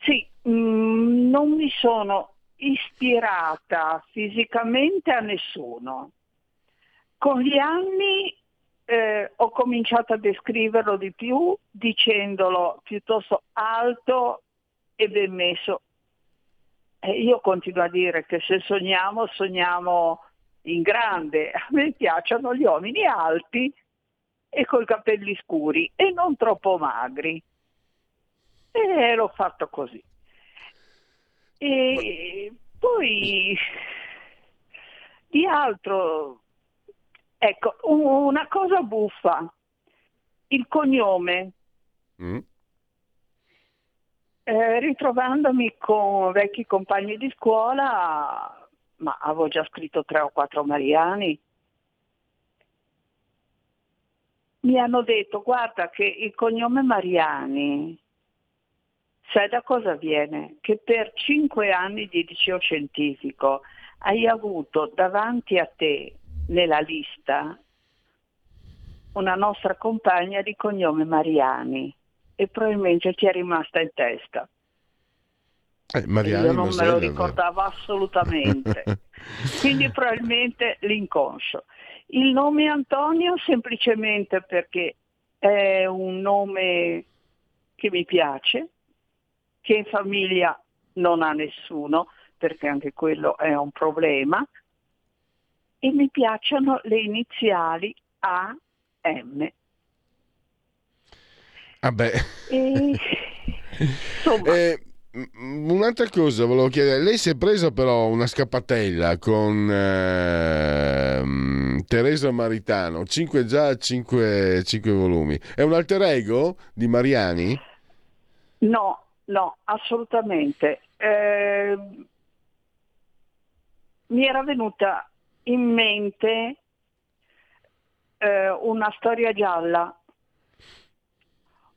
sì, mh, mm, non mi sono ispirata fisicamente a nessuno. Con gli anni eh, ho cominciato a descriverlo di più dicendolo piuttosto alto e ben messo. E io continuo a dire che se sogniamo, sogniamo in grande. A me piacciono gli uomini alti e coi capelli scuri e non troppo magri. E l'ho fatto così. E poi di altro, ecco, una cosa buffa, il cognome. Mm. Eh, ritrovandomi con vecchi compagni di scuola, ma avevo già scritto tre o quattro Mariani, mi hanno detto guarda che il cognome Mariani Sai da cosa viene? Che per cinque anni di liceo scientifico hai avuto davanti a te nella lista una nostra compagna di cognome Mariani e probabilmente ti è rimasta in testa. Eh, Io non me lo ricordavo assolutamente, *laughs* quindi probabilmente l'inconscio. Il nome Antonio semplicemente perché è un nome che mi piace, che in famiglia non ha nessuno, perché anche quello è un problema, e mi piacciono le iniziali E, *laughs* insomma, eh, un'altra cosa volevo chiedere, lei si è presa però una scappatella con eh, Teresa Maritano, 5 già, 5, 5 volumi. È un alter ego di Mariani? No, No, assolutamente. Eh, mi era venuta in mente eh, una storia gialla.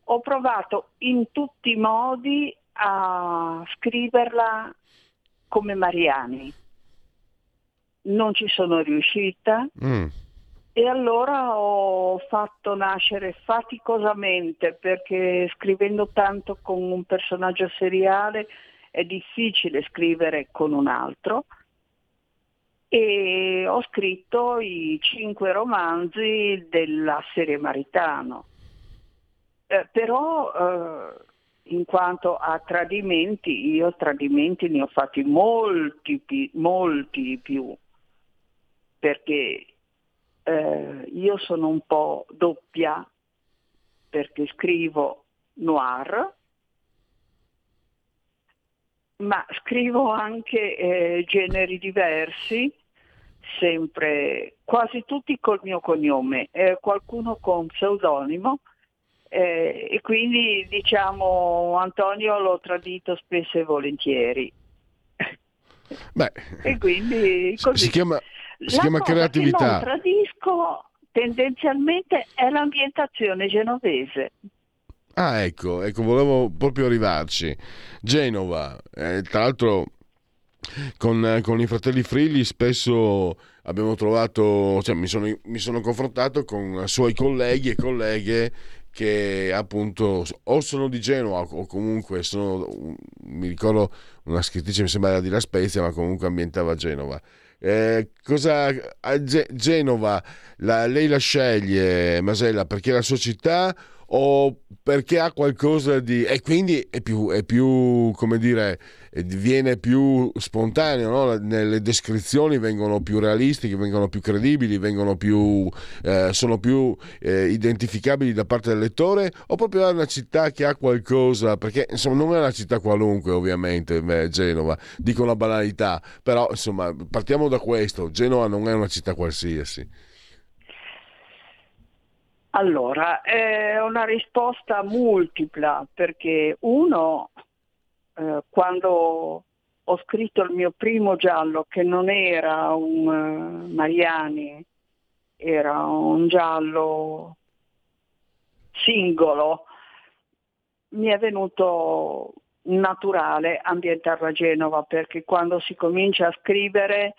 Ho provato in tutti i modi a scriverla come Mariani. Non ci sono riuscita. Mm e allora ho fatto nascere faticosamente perché scrivendo tanto con un personaggio seriale è difficile scrivere con un altro e ho scritto i cinque romanzi della serie Maritano. Eh, però eh, in quanto a tradimenti, io tradimenti ne ho fatti molti, molti di più, perché eh, io sono un po' doppia perché scrivo noir, ma scrivo anche eh, generi diversi, sempre, quasi tutti col mio cognome, eh, qualcuno con pseudonimo. Eh, e quindi diciamo Antonio l'ho tradito spesso e volentieri. *laughs* Beh, e quindi così. Si chiama, si chiama creatività. Che non tradisco tendenzialmente è l'ambientazione genovese. Ah, ecco, ecco, volevo proprio arrivarci. Genova, eh, tra l'altro con, con, i fratelli Frilli spesso abbiamo trovato, cioè mi sono, mi sono confrontato con suoi colleghi e colleghe che appunto o sono di Genova o comunque sono, mi ricordo una scrittrice mi sembra di La Spezia ma comunque ambientava a Genova. Eh, cosa, a Genova la, lei la sceglie, Masella, perché è la sua città o perché ha qualcosa di... e quindi è più, è più come dire, diviene più spontaneo, no? nelle descrizioni vengono più realistiche, vengono più credibili, vengono più, eh, sono più eh, identificabili da parte del lettore o proprio è una città che ha qualcosa, perché insomma non è una città qualunque ovviamente, beh, Genova, dico una banalità, però insomma partiamo da questo, Genova non è una città qualsiasi. Allora, è una risposta multipla perché uno, eh, quando ho scritto il mio primo giallo che non era un uh, Mariani, era un giallo singolo, mi è venuto naturale ambientarlo a Genova perché quando si comincia a scrivere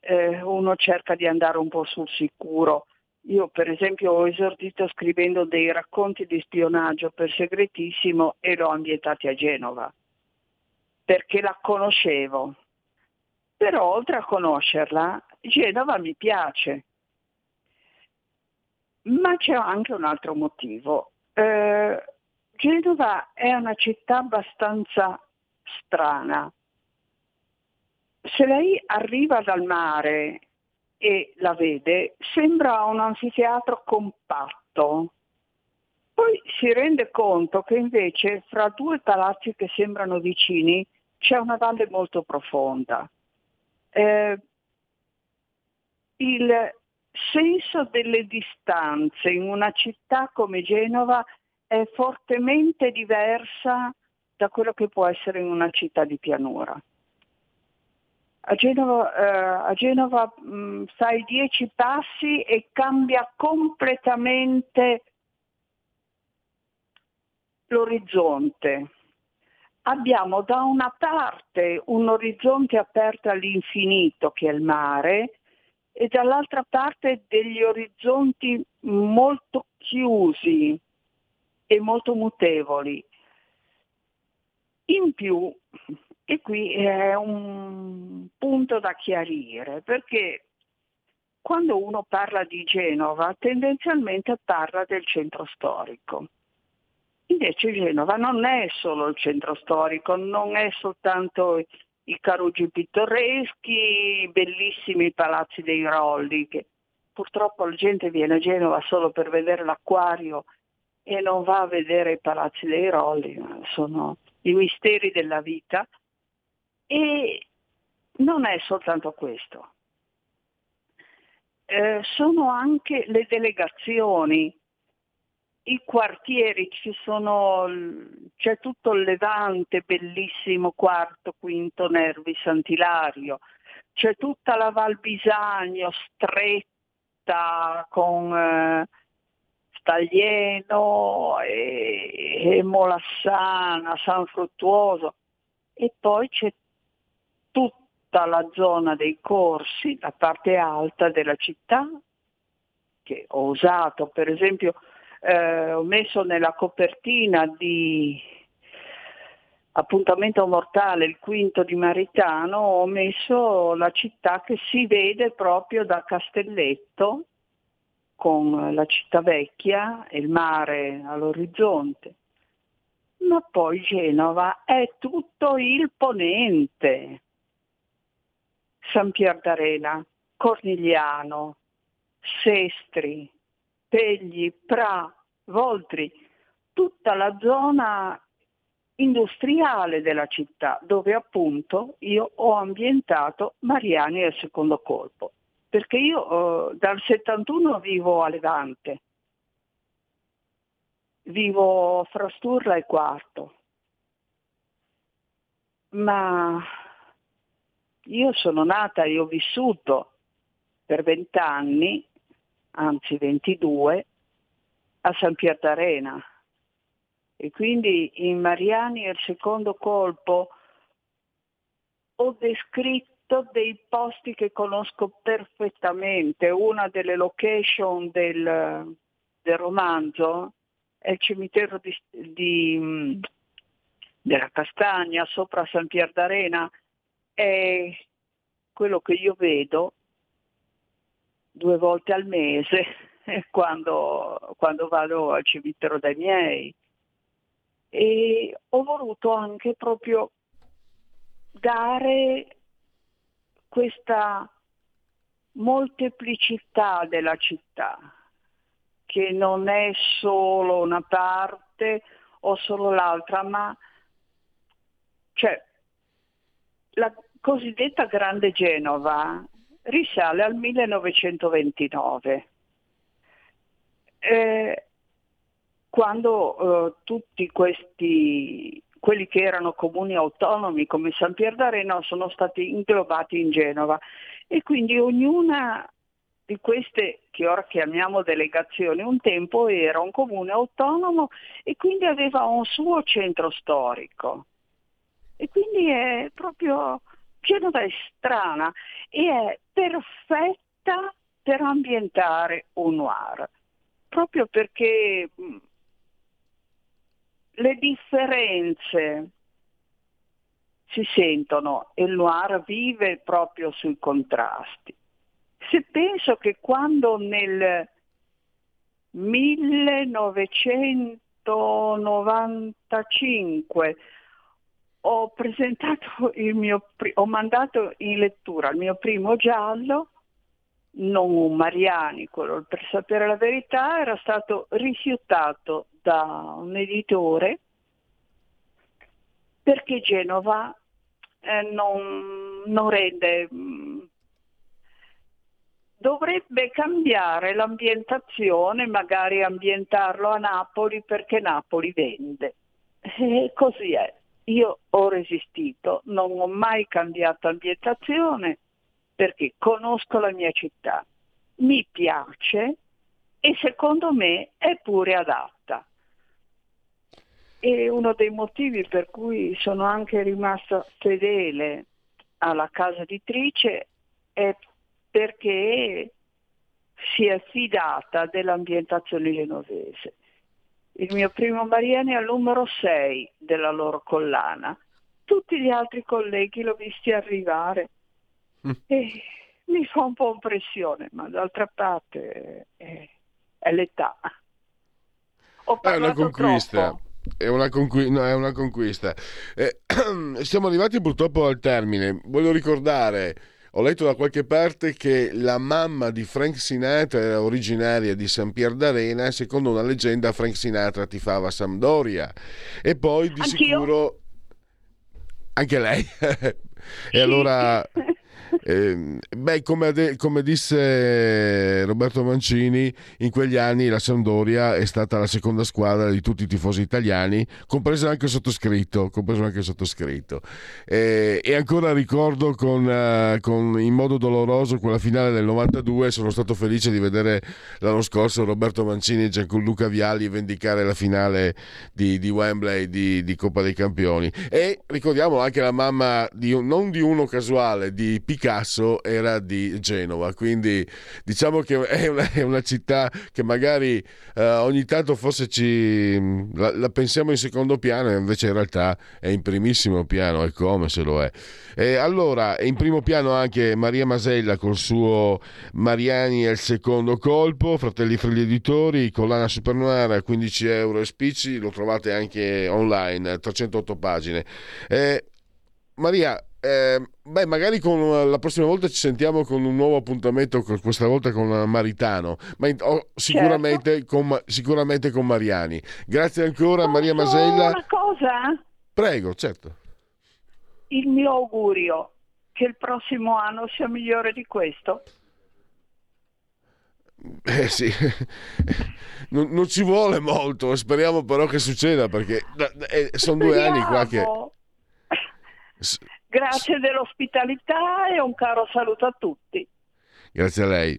eh, uno cerca di andare un po' sul sicuro. Io per esempio ho esordito scrivendo dei racconti di spionaggio per segretissimo e l'ho ambientati a Genova perché la conoscevo. Però oltre a conoscerla, Genova mi piace. Ma c'è anche un altro motivo. Eh, Genova è una città abbastanza strana. Se lei arriva dal mare e la vede, sembra un anfiteatro compatto. Poi si rende conto che invece fra due palazzi che sembrano vicini c'è una valle molto profonda. Eh, il senso delle distanze in una città come Genova è fortemente diversa da quello che può essere in una città di pianura. A Genova, eh, a Genova mh, mm, fai dieci passi e cambia completamente l'orizzonte. Abbiamo da una parte un orizzonte aperto all'infinito che è il mare e dall'altra parte degli orizzonti molto chiusi e molto mutevoli. In più, e qui è un punto da chiarire, perché quando uno parla di Genova tendenzialmente parla del centro storico. Invece Genova non è solo il centro storico, non è soltanto i carugi pittoreschi, i bellissimi palazzi dei Rolli, che purtroppo la gente viene a Genova solo per vedere l'acquario e non va a vedere i palazzi dei Rolli, sono i misteri della vita e non è soltanto questo. Eh, sono anche le delegazioni, i quartieri, sono, c'è tutto il Levante, bellissimo, quarto, quinto, Nervi, Sant'Ilario, c'è tutta la Val Bisagno stretta con... Eh, Staglieno e, e Molassana, San Fruttuoso e poi c'è tutta la zona dei corsi, la parte alta della città, che ho usato, per esempio eh, ho messo nella copertina di appuntamento mortale, il quinto di Maritano, ho messo la città che si vede proprio da Castelletto con la città vecchia e il mare all'orizzonte. Ma poi Genova è tutto il ponente. San Pier d'Arena, Cornigliano, Sestri, Pegli, Pra, Voltri, tutta la zona industriale della città dove appunto io ho ambientato Mariani al secondo colpo. Perché io eh, dal 71 vivo a Levante, vivo fra Sturla e Quarto, ma io sono nata e ho vissuto per vent'anni, anzi 22, a San Pier e quindi in Mariani al secondo colpo ho descritto dei posti che conosco perfettamente. Una delle location del, del romanzo è il cimitero di, di, della Castagna sopra San Pier d'Arena. È quello che io vedo due volte al mese *laughs* quando, quando vado al cimitero dai miei. E ho voluto anche proprio dare questa molteplicità della città, che non è solo una parte o solo l'altra, ma cioè, la cosiddetta Grande Genova risale al 1929, eh, quando eh, tutti questi quelli che erano comuni autonomi come San Pier d'Arena sono stati inglobati in Genova e quindi ognuna di queste che ora chiamiamo delegazioni, un tempo era un comune autonomo e quindi aveva un suo centro storico. E quindi è proprio Genova è strana e è perfetta per ambientare un noir, proprio perché mm, le differenze si sentono e il noir vive proprio sui contrasti. Se penso che quando nel 1995 ho mio, ho mandato in lettura il mio primo giallo, non Mariani, quello per sapere la verità, era stato rifiutato da un editore perché Genova eh, non, non rende mm, dovrebbe cambiare l'ambientazione, magari ambientarlo a Napoli perché Napoli vende. E così è. Io ho resistito, non ho mai cambiato ambientazione perché conosco la mia città, mi piace e secondo me è pure adatta. E uno dei motivi per cui sono anche rimasta fedele alla casa editrice è perché si è fidata dell'ambientazione genovese. Il mio primo Mariani è al numero 6 della loro collana. Tutti gli altri colleghi l'ho visti arrivare mm. e mi fa un po' impressione, ma d'altra parte è, è l'età. è una conquista. È una, conqu- no, è una conquista. Eh, *clears throat* siamo arrivati purtroppo al termine. Voglio ricordare ho letto da qualche parte che la mamma di Frank Sinatra era originaria di San Pier d'Arena e secondo una leggenda Frank Sinatra tifava Sampdoria. E poi di Anch'io. sicuro anche lei. *laughs* e allora *laughs* Eh, beh, come, come, disse Roberto Mancini, in quegli anni la Sampdoria è stata la seconda squadra di tutti i tifosi italiani, compreso anche il sottoscritto. Compreso anche il sottoscritto. Eh, e ancora ricordo con, uh, con, in modo doloroso quella finale del 92. Sono stato felice di vedere l'anno scorso Roberto Mancini e Gianluca Viali vendicare la finale di, di Wembley di, di, Coppa dei Campioni. E ricordiamo anche la mamma di, non di uno casuale, di Piccolo Picasso era di Genova, quindi diciamo che è una, è una città che magari eh, ogni tanto forse ci, la, la, pensiamo in secondo piano e invece in realtà è in primissimo piano, è come se lo è. E allora, in primo piano anche Maria Masella col suo Mariani il secondo colpo, Fratelli Fregli Editori, collana Supernoir 15 euro e spicci, lo trovate anche online, 308 pagine. E Maria, eh, beh, magari con, la prossima volta ci sentiamo con un nuovo appuntamento, questa volta con Maritano, ma in, oh, sicuramente, certo. con, sicuramente, con, Mariani. Grazie ancora Posso Maria Masella. Una cosa? Prego, certo. Il mio augurio che il prossimo anno sia migliore di questo. Eh sì, non, non, ci vuole molto, speriamo però che succeda perché eh, sono due anni qua che... Grazie dell'ospitalità e un caro saluto a tutti. Grazie a lei.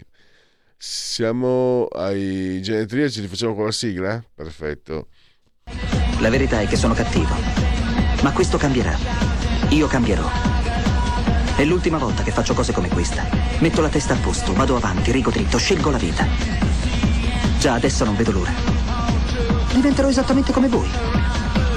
Siamo ai genetriaci, li facciamo con la sigla? Perfetto. La verità è che sono cattivo, ma questo cambierà. Io cambierò. È l'ultima volta che faccio cose come questa. Metto la testa a posto, vado avanti, rigo dritto, scelgo la vita. Già adesso non vedo l'ora. Diventerò esattamente come voi.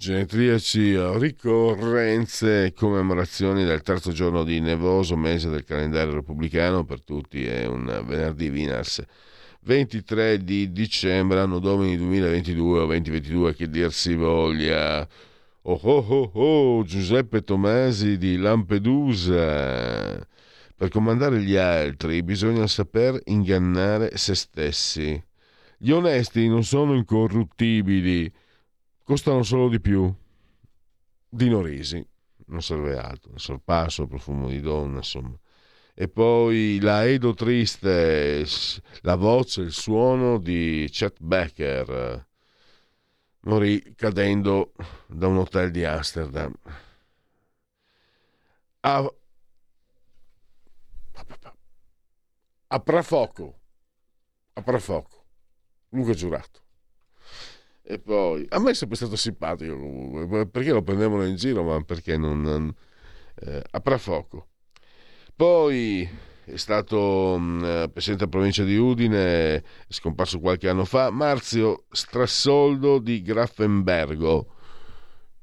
Genetriaci, ricorrenze e commemorazioni del terzo giorno di nevoso mese del calendario repubblicano. Per tutti è un venerdì Vinas 23 di dicembre anno domini 2022 o 2022 che dir si voglia. Oh oh oh oh Giuseppe Tomasi di Lampedusa. Per comandare gli altri bisogna saper ingannare se stessi. Gli onesti non sono incorruttibili, costano solo di più. Dino Risi, non serve altro, il sorpasso, il profumo di donna, insomma. E poi la Edo Triste, la voce, il suono di Chet Becker, morì cadendo da un hotel di Amsterdam. A, a Prafoco, a Prafoco Luca Giurato. E poi a me è sempre stato simpatico comunque, perché lo prendevano in giro, ma perché non. eh, a Prafoco. Poi è stato mh, eh, presidente della provincia di Udine, è scomparso qualche anno fa, Marzio Strassoldo di Graffenbergo.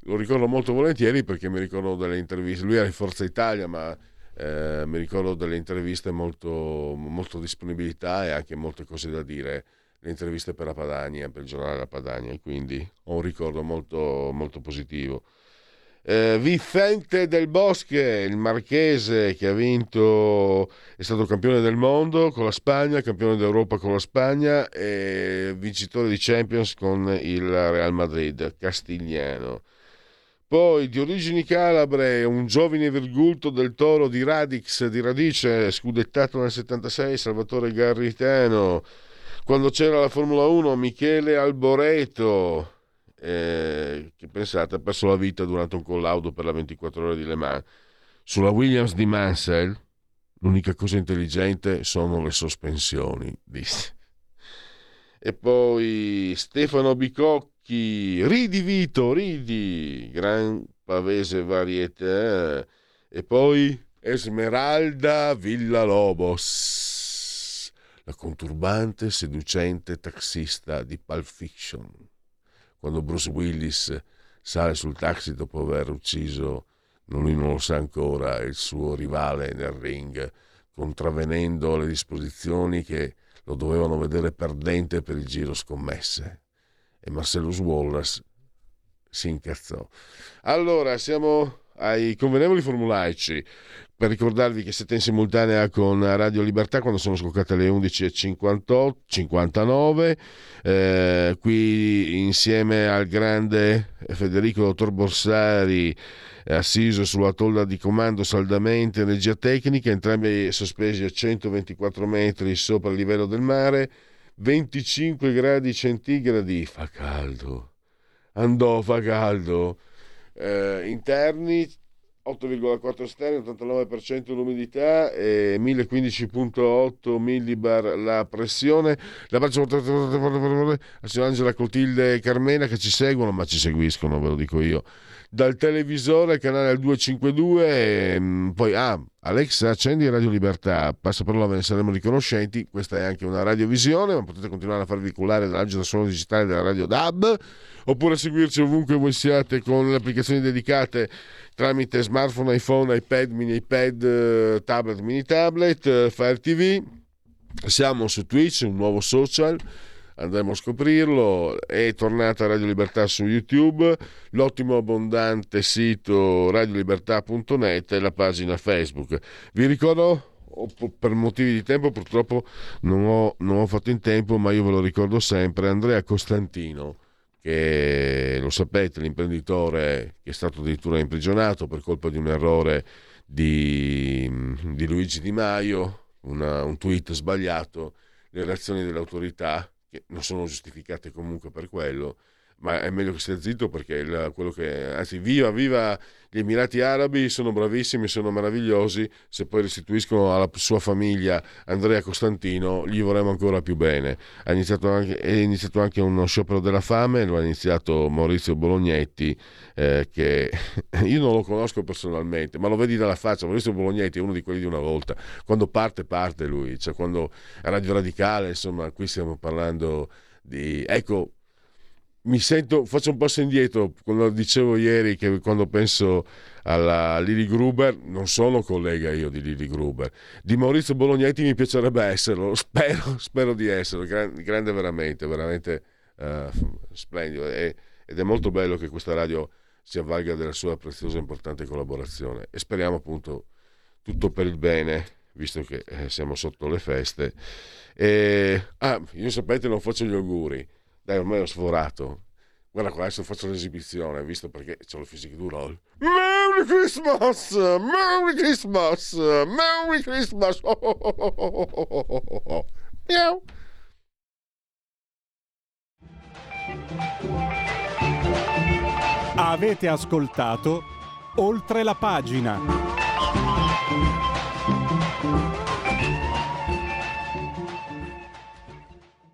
Lo ricordo molto volentieri perché mi ricordo delle interviste. Lui era in Forza Italia, ma eh, mi ricordo delle interviste molto, molto disponibilità e anche molte cose da dire le interviste per la Padania, per il giornale La Padania, quindi ho un ricordo molto, molto positivo. Eh, Vicente del Bosche, il marchese che ha vinto, è stato campione del mondo con la Spagna, campione d'Europa con la Spagna e vincitore di Champions con il Real Madrid, castigliano. Poi di origini calabre, un giovane virgulto del toro di Radix, di radice, scudettato nel 76, Salvatore Garritano quando c'era la Formula 1 Michele Alboreto eh, che pensate ha perso la vita durante un collaudo per la 24 ore di Le Mans. Sulla Williams di Mansell l'unica cosa intelligente sono le sospensioni disse. E poi Stefano Bicocchi ridi Vito ridi gran pavese varietà e poi Esmeralda Villalobos la conturbante, seducente taxista di Pulp Fiction, quando Bruce Willis sale sul taxi dopo aver ucciso, non lui non lo sa ancora, il suo rivale nel ring, contravvenendo le disposizioni che lo dovevano vedere perdente per il giro scommesse. E Marcellus Wallace si incazzò. Allora, siamo ai convenevoli formulaici per ricordarvi che siete in simultanea con Radio Libertà quando sono scoccate le 11.59 eh, qui insieme al grande Federico Dottor Borsari assiso sulla tolla di comando saldamente energia tecnica entrambi sospesi a 124 metri sopra il livello del mare 25 gradi centigradi. Fa caldo. Andò fa caldo eh, interni 8,4 stelle, 89% l'umidità e 1015,8 millibar la pressione. L'abbraccio a signora Angela Clotilde e Carmena che ci seguono, ma ci seguiscono, ve lo dico io. Dal televisore, canale 252, e, mm, poi ah, Alexa, accendi Radio Libertà, passa parola, ve ne saremo riconoscenti. Questa è anche una radiovisione, ma potete continuare a farvi cullare dall'agenda suono digitale della Radio DAB, oppure seguirci ovunque voi siate con le applicazioni dedicate tramite smartphone, iPhone, iPad, mini iPad, eh, tablet, mini tablet, eh, Fire TV. Siamo su Twitch, un nuovo social, andremo a scoprirlo. È tornata Radio Libertà su YouTube, l'ottimo abbondante sito radiolibertà.net e la pagina Facebook. Vi ricordo per motivi di tempo purtroppo non ho, non ho, fatto in tempo, ma io ve lo ricordo sempre, Andrea Costantino, che lo sapete, l'imprenditore che è stato addirittura imprigionato per colpa di un errore di, di Luigi Di Maio, una, un tweet sbagliato, le reazioni delle autorità, che non sono giustificate comunque per quello, ma è meglio che stia zitto perché il, quello che anzi viva viva gli Emirati Arabi sono bravissimi sono meravigliosi. Se poi restituiscono alla sua famiglia Andrea Costantino gli vorremmo ancora più bene. Ha iniziato anche, è iniziato anche uno sciopero della fame lo ha iniziato Maurizio Bolognetti eh, che *laughs* io non lo conosco personalmente ma lo vedi dalla faccia. Maurizio Bolognetti è uno di quelli di una volta. Quando parte parte lui. Cioè quando Radio Radicale insomma qui stiamo parlando di ecco mi sento, faccio un passo indietro, quando dicevo ieri che quando penso alla Lili Gruber, non sono collega io di Lili Gruber, di Maurizio Bolognetti mi piacerebbe esserlo, spero, *laughs* spero di esserlo, grande, veramente, veramente uh, splendido. E, ed è molto bello che questa radio si avvalga della sua preziosa e importante collaborazione. E speriamo appunto tutto per il bene visto che eh, siamo sotto le feste. E, ah, io sapete non faccio gli auguri, dai ormai ho sforato. Guarda qua, adesso faccio l'esibizione, visto perché c'ho il fisico duro. Merry Christmas! Merry Christmas! Merry Christmas! Oh, oh, oh, oh, oh, oh. Miau. Avete ascoltato oltre la pagina.